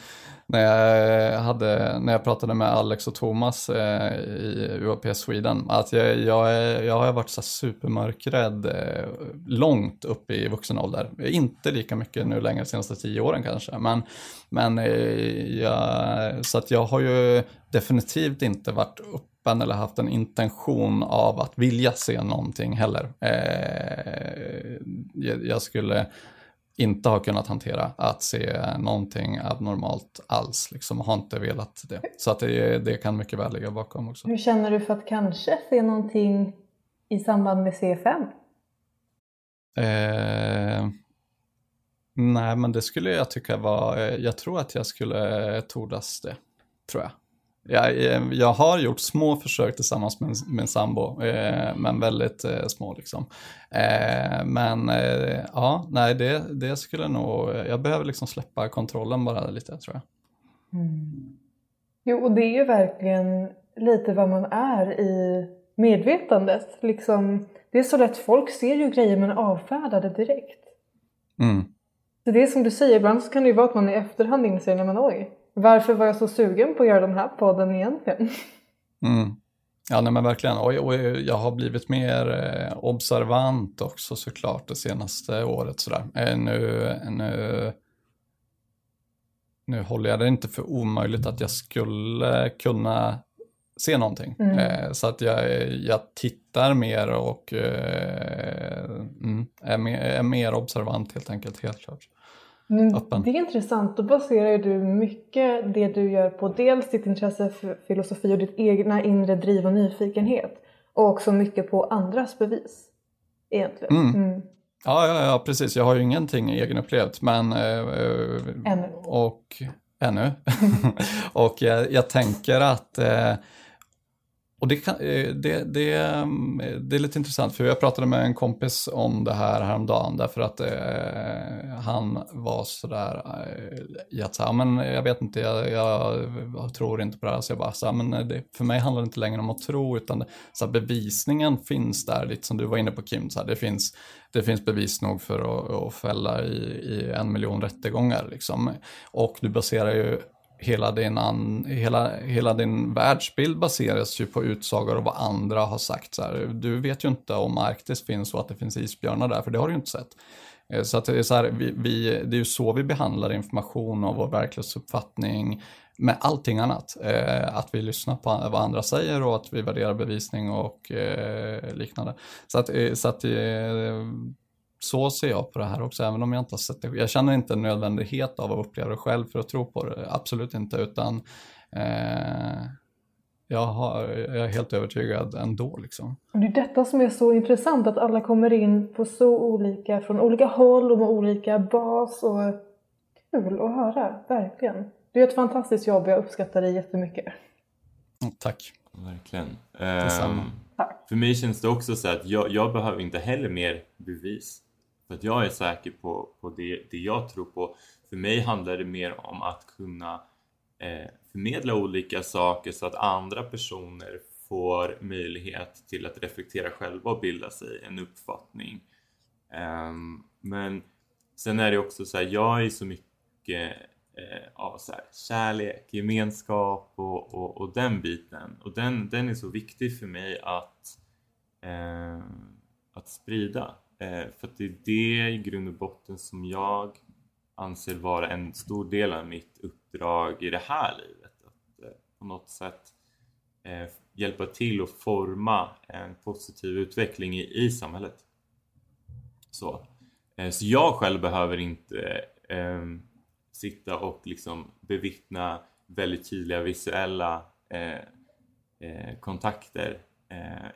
[SPEAKER 2] när, jag eh, hade, när jag pratade med Alex och Thomas eh, i UAP Sweden. Att jag, jag, jag har varit så supermörkrädd eh, långt upp i vuxen ålder. Inte lika mycket nu längre, de senaste tio åren kanske. Men, men eh, jag, så att jag har ju definitivt inte varit öppen eller haft en intention av att vilja se någonting heller. Eh, jag, jag skulle inte ha kunnat hantera att se någonting abnormalt alls. Liksom, har inte velat det. Så att det, det kan mycket väl ligga bakom också.
[SPEAKER 3] Hur känner du för att kanske se någonting i samband med C5?
[SPEAKER 2] Eh, nej, men det skulle jag tycka var, eh, jag tror att jag skulle tordas det, tror jag. Jag, eh, jag har gjort små försök tillsammans med min sambo, eh, men väldigt eh, små liksom. Eh, men eh, ja, nej, det, det skulle nog, jag behöver liksom släppa kontrollen bara lite, tror jag.
[SPEAKER 3] Jo, och det är ju verkligen lite vad man är i medvetandet. Liksom, det är så lätt, folk ser ju grejer men avfärdar det direkt.
[SPEAKER 2] Mm.
[SPEAKER 3] Så det är som du säger, ibland så kan det ju vara att man i efterhand inser, nej men oj, varför var jag så sugen på att göra den här podden egentligen?
[SPEAKER 2] Mm. Ja, nej men verkligen. Och, och jag har blivit mer eh, observant också såklart det senaste året. Sådär. Eh, nu, nu, nu håller jag det inte för omöjligt att jag skulle kunna se någonting.
[SPEAKER 3] Mm.
[SPEAKER 2] Eh, så att jag, jag tittar mer och mm, är, mer, är mer observant helt enkelt, helt klart. Öppen.
[SPEAKER 3] det är intressant, då baserar du mycket det du gör på dels ditt intresse för filosofi och ditt egna inre driv och nyfikenhet och också mycket på andras bevis. Egentligen.
[SPEAKER 2] Mm.
[SPEAKER 3] Mm.
[SPEAKER 2] Ja, ja, ja, precis. Jag har ju ingenting egenupplevt, men... Eh, eh,
[SPEAKER 3] Ännu.
[SPEAKER 2] Och ännu. och jag, jag tänker att eh, och det, kan, eh, det, det, eh, det, är lite intressant, för jag pratade med en kompis om det här häromdagen, därför att eh, han var sådär eh, i att säga, men jag vet inte, jag, jag, tror inte på det här, så jag bara, så här, men eh, det, för mig handlar det inte längre om att tro, utan så här, bevisningen finns där, lite som du var inne på Kim, så här, det, finns, det finns bevis nog för att, att fälla i, i en miljon rättegångar. Liksom. Och du baserar ju hela din, an, hela, hela din världsbild baseras ju på utsagor och vad andra har sagt. Så här, du vet ju inte om Arktis finns och att det finns isbjörnar där, för det har du ju inte sett. Eh, så, att det, är så här, vi, vi, det är ju så vi behandlar information och vår verklighetsuppfattning med allting annat. Eh, att vi lyssnar på vad andra säger och att vi värderar bevisning och eh, liknande. Så att, eh, så att eh, så ser jag på det här också, även om jag inte har sett det. Jag känner inte en nödvändighet av att uppleva det själv för att tro på det, absolut inte, utan eh, jag, har, jag, är helt övertygad ändå. Liksom.
[SPEAKER 3] Det är detta som är så intressant, att alla kommer in på så olika, från olika håll och med olika bas och kul att höra, verkligen. Du gör ett fantastiskt jobb, jag uppskattar det jättemycket.
[SPEAKER 2] Mm, tack.
[SPEAKER 1] Verkligen. Um, för mig känns det också så att jag, jag behöver inte heller mer bevis. För att jag är säker på, på det, det jag tror på. För mig handlar det mer om att kunna eh, förmedla olika saker så att andra personer får möjlighet till att reflektera själva och bilda sig en uppfattning. Eh, men sen är det också så här, jag är så mycket eh, av så här, kärlek, gemenskap och, och, och, den biten. Och den, den är så viktig för mig att, eh, att sprida. Eh, för att det är det i grund och botten som jag anser vara en stor del av mitt uppdrag i det här livet. Att eh, på något sätt eh, hjälpa till att forma en positiv utveckling i, i samhället. Så. Eh, så jag själv behöver inte ehm, sitta och liksom bevittna väldigt tydliga visuella eh, eh, kontakter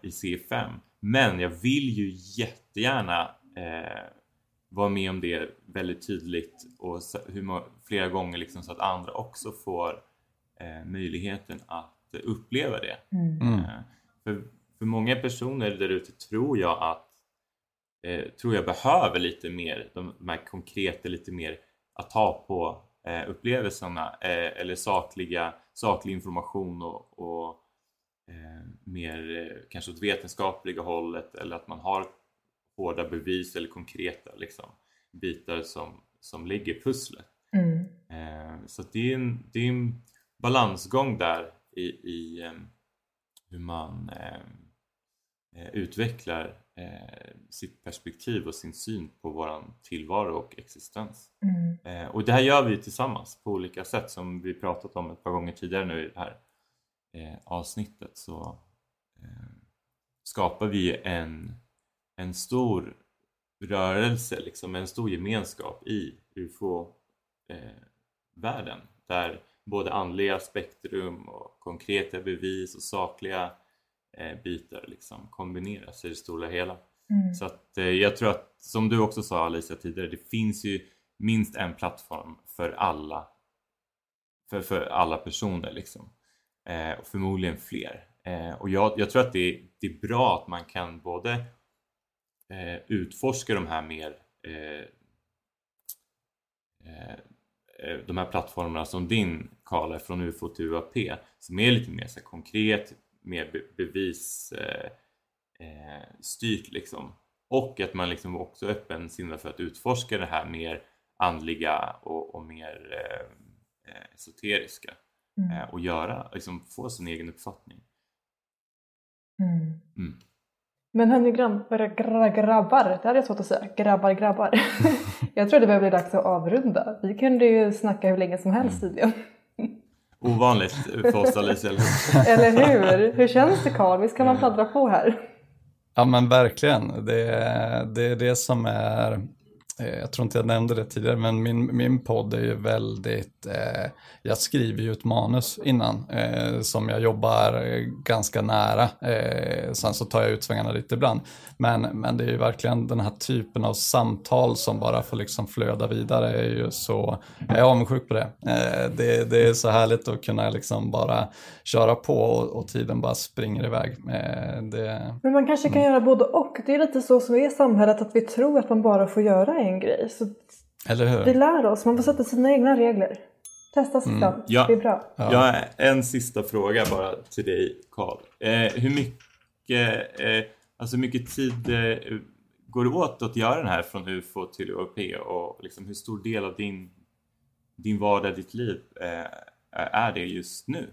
[SPEAKER 1] i C5 men jag vill ju jättegärna eh, vara med om det väldigt tydligt och hur flera gånger liksom så att andra också får eh, möjligheten att uppleva det. Mm. mm. Eh, för, för många personer där ute tror jag att eh, tror jag behöver lite mer, de, de här konkreta, lite mer att ta på eh, upplevelserna eh, eller sakliga, saklig information och, och mer eh, kanske åt vetenskapliga hållet eller att man har hårda bevis eller konkreta liksom, bitar som, som ligger pusslet. Mm. Eh, så det är, en, det är en balansgång där i, i eh, hur man eh, eh, utvecklar sitt perspektiv och sin syn på våran tillvaro och existens. Mm. och det här gör vi tillsammans på olika sätt som vi pratat om ett par gånger tidigare nu i det här eh, avsnittet så eh, skapar vi en, en stor rörelse, liksom en stor gemenskap i UFO-världen eh, där både andliga spektrum och konkreta bevis och sakliga eh, bitar liksom kombineras i det stora hela. Mm. Så att eh, jag tror att, som du också sa Alicia tidigare, det finns ju minst en plattform för alla för, för alla personer liksom Eh, och förmodligen fler. Eh, och jag, jag, tror att det, det, är bra att man kan både eh, utforska de här mer eh, eh, eh de här plattformarna som din Karl från UFO till UAP som är lite mer så konkret, mer be bevisstyrt eh, liksom. Och att man liksom också är öppensinnad för att utforska det här mer andliga och, och mer esoteriska mm. Eh, och göra, liksom få sin egen uppfattning.
[SPEAKER 3] Mm. Mm. Men hörni grabbar, grabbar, det hade jag svårt att säga, grabbar, grabbar. jag tror det börjar bli dags att avrunda. Vi kunde ju snacka hur länge som helst mm. tydligen.
[SPEAKER 1] Ovanligt för oss Alicia, eller
[SPEAKER 3] hur? eller hur? Hur känns det Karl? Visst kan man pladdra på här?
[SPEAKER 2] Ja men verkligen. Det, det är det som är Eh, jag tror inte jag nämnde det tidigare, men min, min podd är ju väldigt, eh, jag skriver ju ett manus innan eh, som jag jobbar ganska nära. Eh, sen så tar jag ut svängarna lite ibland. Men, men det är ju verkligen den här typen av samtal som bara får liksom flöda vidare. Är ju så, jag är avundsjuk på det. Eh, det. Det är så härligt att kunna liksom bara köra på och, och tiden bara springer iväg. Eh, det,
[SPEAKER 3] men man kanske kan mm. göra både och. Det är lite så som är samhället, att vi tror att man bara får göra en grej. Så
[SPEAKER 2] Eller hur?
[SPEAKER 3] Vi lär oss, man får sätta sina egna regler. Testa sig mm. fram, ja. det är bra.
[SPEAKER 1] Ja. Jag har en sista fråga bara till dig Karl. Eh, hur mycket, eh, alltså mycket tid eh, går det åt att göra den här från UFO till UAP och liksom hur stor del av din, din vardag, ditt liv eh, är det just nu?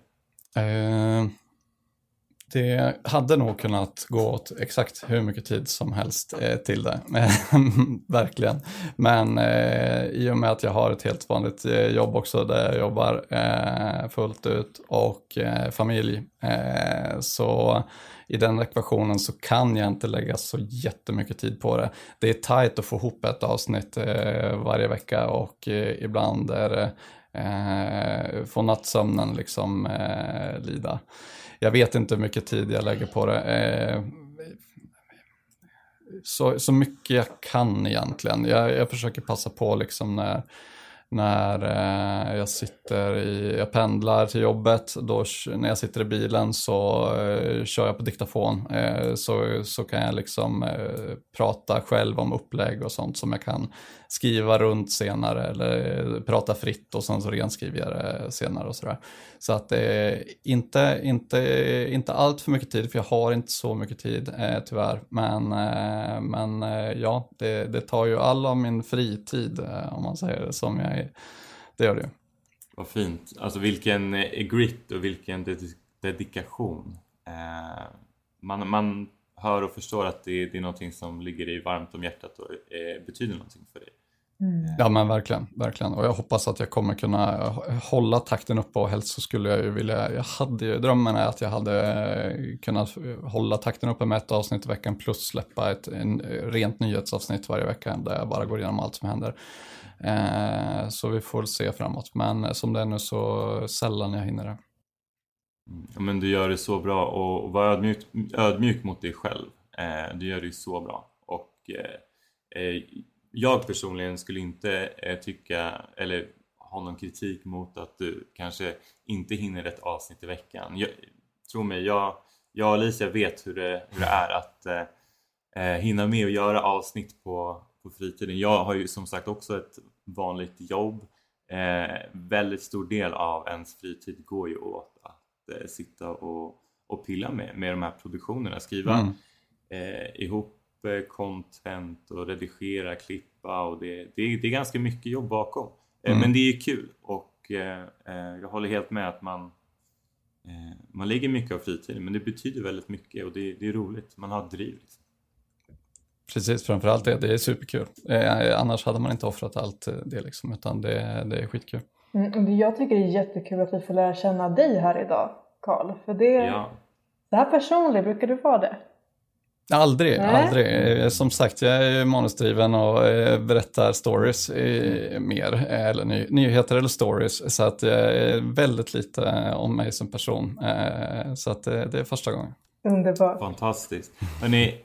[SPEAKER 2] Det hade nog kunnat gå åt exakt hur mycket tid som helst eh, till det, verkligen. Men eh, i och med att jag har ett helt vanligt eh, jobb också där jag jobbar eh, fullt ut och eh, familj, eh, så i den ekvationen så kan jag inte lägga så jättemycket tid på det. Det är tajt att få ihop ett avsnitt eh, varje vecka och eh, ibland är det eh, få nattsömnen liksom eh, lida jag vet inte hur mycket tid jag lägger på det. Eh, så, så mycket jag kan egentligen. Jag, jag försöker passa på liksom när, när eh, jag sitter i, jag pendlar till jobbet, då när jag sitter i bilen så eh, kör jag på diktafon. Eh, så, så kan jag liksom eh, prata själv om upplägg och sånt som jag kan skriva runt senare eller eh, prata fritt och sen så renskriver jag det senare och sådär. Så att det är inte, inte, inte allt för mycket tid för jag har inte så mycket tid eh, tyvärr. Men, eh, men eh, ja, det, det, tar ju all av min fritid eh, om man säger det som jag är. Det gör det ju.
[SPEAKER 1] Vad fint. Alltså vilken eh, grit och vilken dedikation. Eh, man, man hör och förstår att det, det är någonting som ligger dig varmt om hjärtat och betyder någonting för dig.
[SPEAKER 2] Mm. Ja men verkligen, verkligen. Och jag hoppas att jag kommer kunna hålla takten uppe och helst så skulle jag ju vilja, jag hade ju, drömmen är att jag hade eh, kunnat hålla takten uppe med ett avsnitt i veckan plus släppa ett en, rent nyhetsavsnitt varje vecka där jag bara går igenom allt som händer. Eh, så vi får se framåt, men som det är nu så sällan jag hinner det.
[SPEAKER 1] Mm. men du gör det så bra och var ödmjuk, ödmjuk mot dig själv. Eh, du gör det så bra. Och eh, eh, jag personligen skulle inte eh, tycka eller ha någon kritik mot att du kanske inte hinner ett avsnitt i veckan. Jag, tro mig, jag, jag och Alicia vet hur det, hur det är att eh, eh hinna med och göra avsnitt på, på fritiden. Jag har ju som sagt också ett vanligt jobb. Eh, väldigt stor del av ens fritid går ju åt eh, sitta och, och pilla med, med de här produktionerna, skriva mm. eh, ihop content och redigera, klippa och det, det, det är ganska mycket jobb bakom. Eh, mm. Men det är kul och eh, eh, jag håller helt med att man man lägger mycket av fritiden men det betyder väldigt mycket och det, det är roligt. Man har driv. Liksom.
[SPEAKER 2] Precis, framförallt det. Det är superkul. Eh, annars hade man inte offrat allt det liksom, utan det, det är skitkul.
[SPEAKER 3] Mm, jag tycker det är jättekul att vi får lära känna dig här idag, Karl. För det, ja. det här personliga, brukar du vara det?
[SPEAKER 2] Aldrig, Nej. aldrig. Eh, som sagt, jag är manusdriven och eh, berättar stories eh, mer, eller ny, nyheter eller stories. Så att jag är väldigt lite om mig som person. Så att det är första gången.
[SPEAKER 3] Underbart.
[SPEAKER 1] Fantastiskt. Hörrni,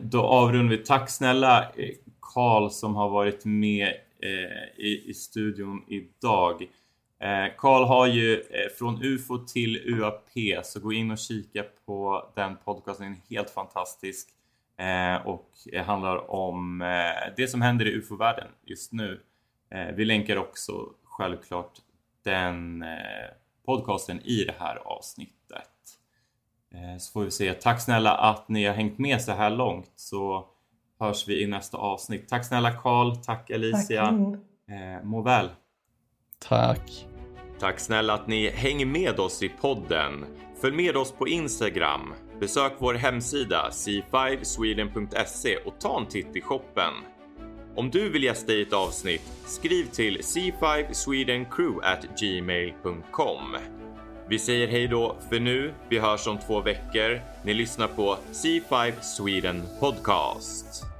[SPEAKER 1] då avrundar vi. Tack snälla Karl som har varit med Eh, i studion idag. Eh, Karl har ju eh, från UFO till UAP, så gå in och kika på den podcasten, den är helt fantastisk eh, och handlar om eh, det som händer i UFO-världen just nu. Eh, vi länkar också självklart den podcasten i det här avsnittet. Så får vi säga tack snälla att ni har hängt med så här långt så hörs vi i nästa avsnitt. Tack snälla Karl, tack Alicia. Tack. Må väl!
[SPEAKER 2] Tack.
[SPEAKER 1] Tack snälla att ni hänger med oss i podden. Följ med oss på Instagram. Besök vår hemsida c5sweden.se och ta en titt i shoppen. Om du vill gästa i ett avsnitt, skriv till c5swedencrew@gmail.com. Vi säger hej då för nu. Vi hörs om två veckor. Ni lyssnar på C5 Sweden Podcast.